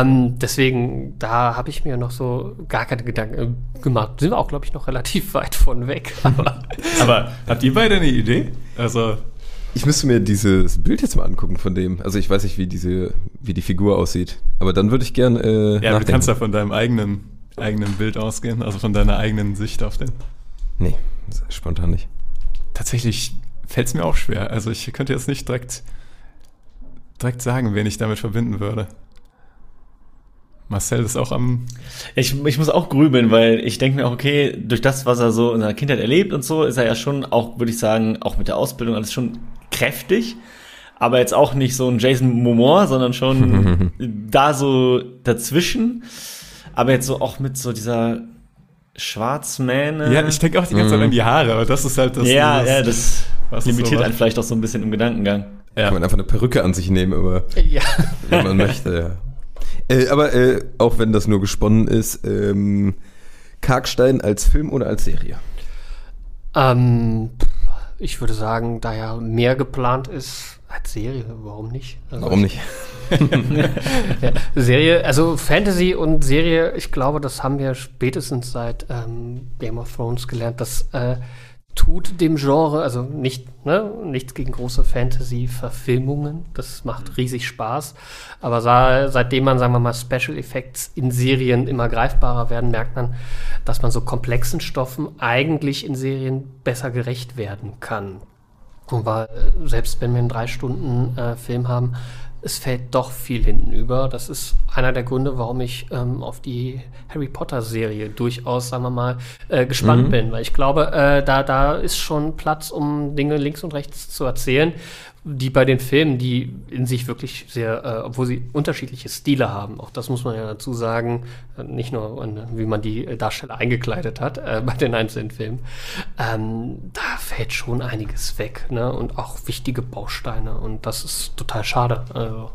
ähm, deswegen, da habe ich mir noch so gar keine Gedanken äh, gemacht. Sind wir auch, glaube ich, noch relativ weit von weg. Aber Aber habt ihr beide eine Idee? Also, Ich müsste mir dieses Bild jetzt mal angucken von dem. Also ich weiß nicht, wie diese, wie die Figur aussieht. Aber dann würde ich gern äh, ja, du nachdenken. kannst ja von deinem eigenen, eigenen Bild ausgehen, also von deiner eigenen Sicht auf den. Nee, spontan nicht. Tatsächlich fällt es mir auch schwer. Also ich könnte jetzt nicht direkt, direkt sagen, wen ich damit verbinden würde. Marcel ist auch am. Ich, ich muss auch grübeln, weil ich denke mir auch, okay, durch das, was er so in seiner Kindheit erlebt und so, ist er ja schon auch, würde ich sagen, auch mit der Ausbildung alles schon kräftig. Aber jetzt auch nicht so ein Jason Momoa, sondern schon da so dazwischen. Aber jetzt so auch mit so dieser Schwarzmähne. Ja, ich denke auch die ganze Zeit an die Haare, aber das ist halt das. ja, dieses- ja, das was limitiert so einen vielleicht auch so ein bisschen im Gedankengang. Ja. Kann man einfach eine Perücke an sich nehmen, aber ja. wenn man möchte, ja. Äh, aber äh, auch wenn das nur gesponnen ist, ähm, Karkstein als Film oder als Serie? Ähm, ich würde sagen, da ja mehr geplant ist als Serie, warum nicht? Also Warum nicht? Serie, also Fantasy und Serie, ich glaube, das haben wir spätestens seit ähm, Game of Thrones gelernt. Das äh, tut dem Genre, also nicht, ne, nichts gegen große Fantasy-Verfilmungen. Das macht riesig Spaß. Aber seitdem man, sagen wir mal, Special Effects in Serien immer greifbarer werden, merkt man, dass man so komplexen Stoffen eigentlich in Serien besser gerecht werden kann. Und weil, selbst wenn wir einen drei Stunden äh, Film haben, es fällt doch viel hinten über. Das ist einer der Gründe, warum ich ähm, auf die Harry Potter Serie durchaus, sagen wir mal, äh, gespannt bin. Weil ich glaube, äh, da, da ist schon Platz, um Dinge links und rechts zu erzählen, die bei den Filmen, die in sich wirklich sehr, äh, obwohl sie unterschiedliche Stile haben, auch das muss man ja dazu sagen, äh, nicht nur, wie man die äh, Darsteller eingekleidet hat äh, bei den einzelnen Filmen, ähm, da fällt schon einiges weg ne? und auch wichtige Bausteine und das ist total schade. Also,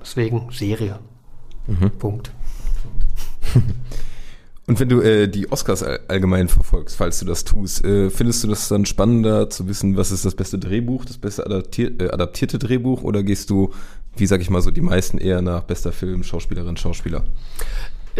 deswegen Serie. Punkt. Und wenn du äh, die Oscars all allgemein verfolgst, falls du das tust, äh, findest du das dann spannender zu wissen, was ist das beste Drehbuch, das beste adaptier äh, adaptierte Drehbuch oder gehst du, wie sag ich mal so, die meisten eher nach bester Film, Schauspielerin, Schauspieler?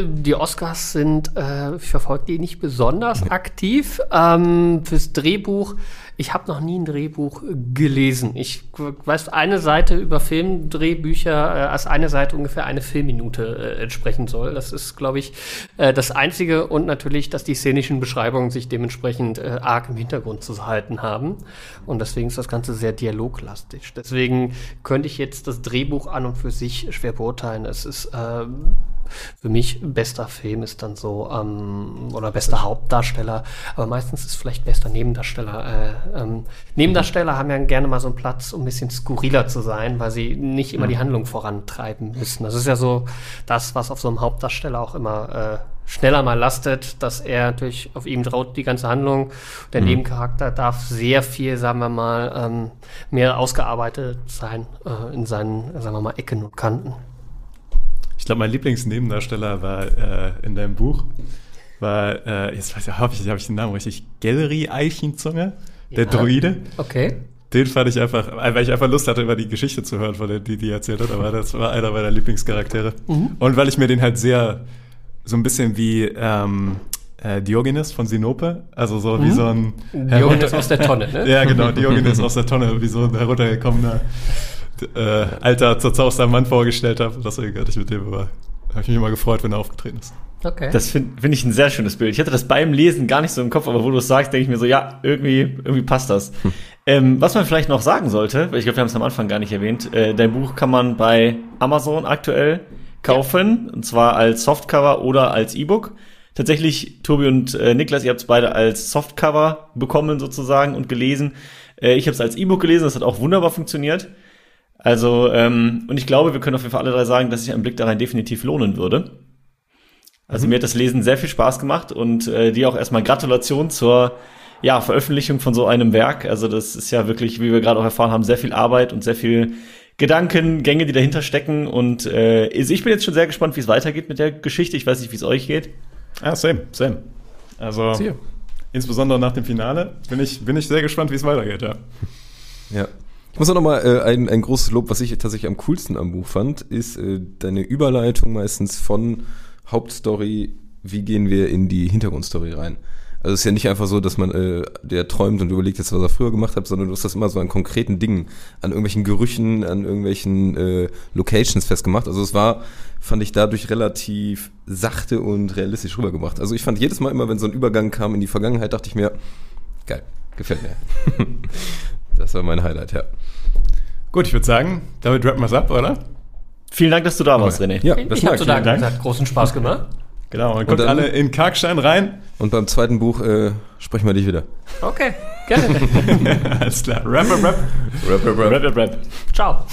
Die Oscars sind, äh, ich verfolge die nicht besonders aktiv. Ähm, fürs Drehbuch, ich habe noch nie ein Drehbuch gelesen. Ich weiß, eine Seite über Filmdrehbücher äh, als eine Seite ungefähr eine Filmminute äh, entsprechen soll. Das ist, glaube ich, äh, das Einzige und natürlich, dass die szenischen Beschreibungen sich dementsprechend äh, arg im Hintergrund zu halten haben. Und deswegen ist das Ganze sehr dialoglastig. Deswegen könnte ich jetzt das Drehbuch an und für sich schwer beurteilen. Es ist äh, für mich bester Film ist dann so, ähm, oder bester Hauptdarsteller, aber meistens ist vielleicht bester Nebendarsteller. Äh, ähm, Nebendarsteller haben ja gerne mal so einen Platz, um ein bisschen skurriler zu sein, weil sie nicht immer die Handlung vorantreiben müssen. Das ist ja so das, was auf so einem Hauptdarsteller auch immer äh, schneller mal lastet, dass er natürlich auf ihm traut die ganze Handlung. Der mhm. Nebencharakter darf sehr viel, sagen wir mal, ähm, mehr ausgearbeitet sein äh, in seinen, sagen wir mal, Ecken und Kanten. Ich glaube, mein Lieblingsnebendarsteller war äh, in deinem Buch, war, äh, jetzt weiß ich, habe ich, hab ich den Namen richtig, Gallery Eichenzunge, der ja. Druide. Okay. Den fand ich einfach, weil ich einfach Lust hatte, über die Geschichte zu hören, von der, die die erzählt hat, aber das war einer meiner Lieblingscharaktere. Mhm. Und weil ich mir den halt sehr, so ein bisschen wie ähm, äh, Diogenes von Sinope, also so mhm. wie so ein... Diogenes aus der Tonne, ne? ja, genau, Diogenes aus der Tonne, wie so ein heruntergekommener äh, alter, zerzauster Mann vorgestellt habe. Deswegen hatte ich mit dem immer, habe ich mich immer gefreut, wenn er aufgetreten ist. Okay. Das finde find ich ein sehr schönes Bild. Ich hatte das beim Lesen gar nicht so im Kopf, aber wo du es sagst, denke ich mir so, ja, irgendwie, irgendwie passt das. Hm. Ähm, was man vielleicht noch sagen sollte, weil ich glaube, wir haben es am Anfang gar nicht erwähnt, äh, dein Buch kann man bei Amazon aktuell kaufen, ja. und zwar als Softcover oder als E-Book. Tatsächlich, Tobi und äh, Niklas, ihr habt es beide als Softcover bekommen sozusagen und gelesen. Äh, ich habe es als E-Book gelesen, das hat auch wunderbar funktioniert. Also, ähm, und ich glaube, wir können auf jeden Fall alle drei sagen, dass sich ein Blick da rein definitiv lohnen würde. Also mhm. mir hat das Lesen sehr viel Spaß gemacht und äh, dir auch erstmal Gratulation zur ja, Veröffentlichung von so einem Werk. Also das ist ja wirklich, wie wir gerade auch erfahren haben, sehr viel Arbeit und sehr viel Gedankengänge, die dahinter stecken. Und äh, also ich bin jetzt schon sehr gespannt, wie es weitergeht mit der Geschichte. Ich weiß nicht, wie es euch geht. Ja, same, same. Also insbesondere nach dem Finale bin ich, bin ich sehr gespannt, wie es weitergeht, ja. Ja. Ich muss auch nochmal äh, ein, ein großes Lob, was ich tatsächlich am coolsten am Buch fand, ist äh, deine Überleitung meistens von Hauptstory, wie gehen wir in die Hintergrundstory rein. Also es ist ja nicht einfach so, dass man äh, der träumt und überlegt jetzt, was er früher gemacht hat, sondern du hast das immer so an konkreten Dingen, an irgendwelchen Gerüchen, an irgendwelchen äh, Locations festgemacht. Also es war, fand ich dadurch relativ sachte und realistisch rübergebracht. Also ich fand jedes Mal immer, wenn so ein Übergang kam in die Vergangenheit, dachte ich mir, geil, gefällt mir. Das war mein Highlight, ja. Gut, ich würde sagen, damit rappen wir es ab, oder? Vielen Dank, dass du da warst, René. Ja, ich habe zu danken. Hat großen Spaß gemacht. Genau, und guckt alle in Karkstein rein. Und beim zweiten Buch äh, sprechen wir dich wieder. Okay, gerne. Alles klar. Rap, rap, rap. Rap, rap, rap. Rap, rap, rap. Ciao.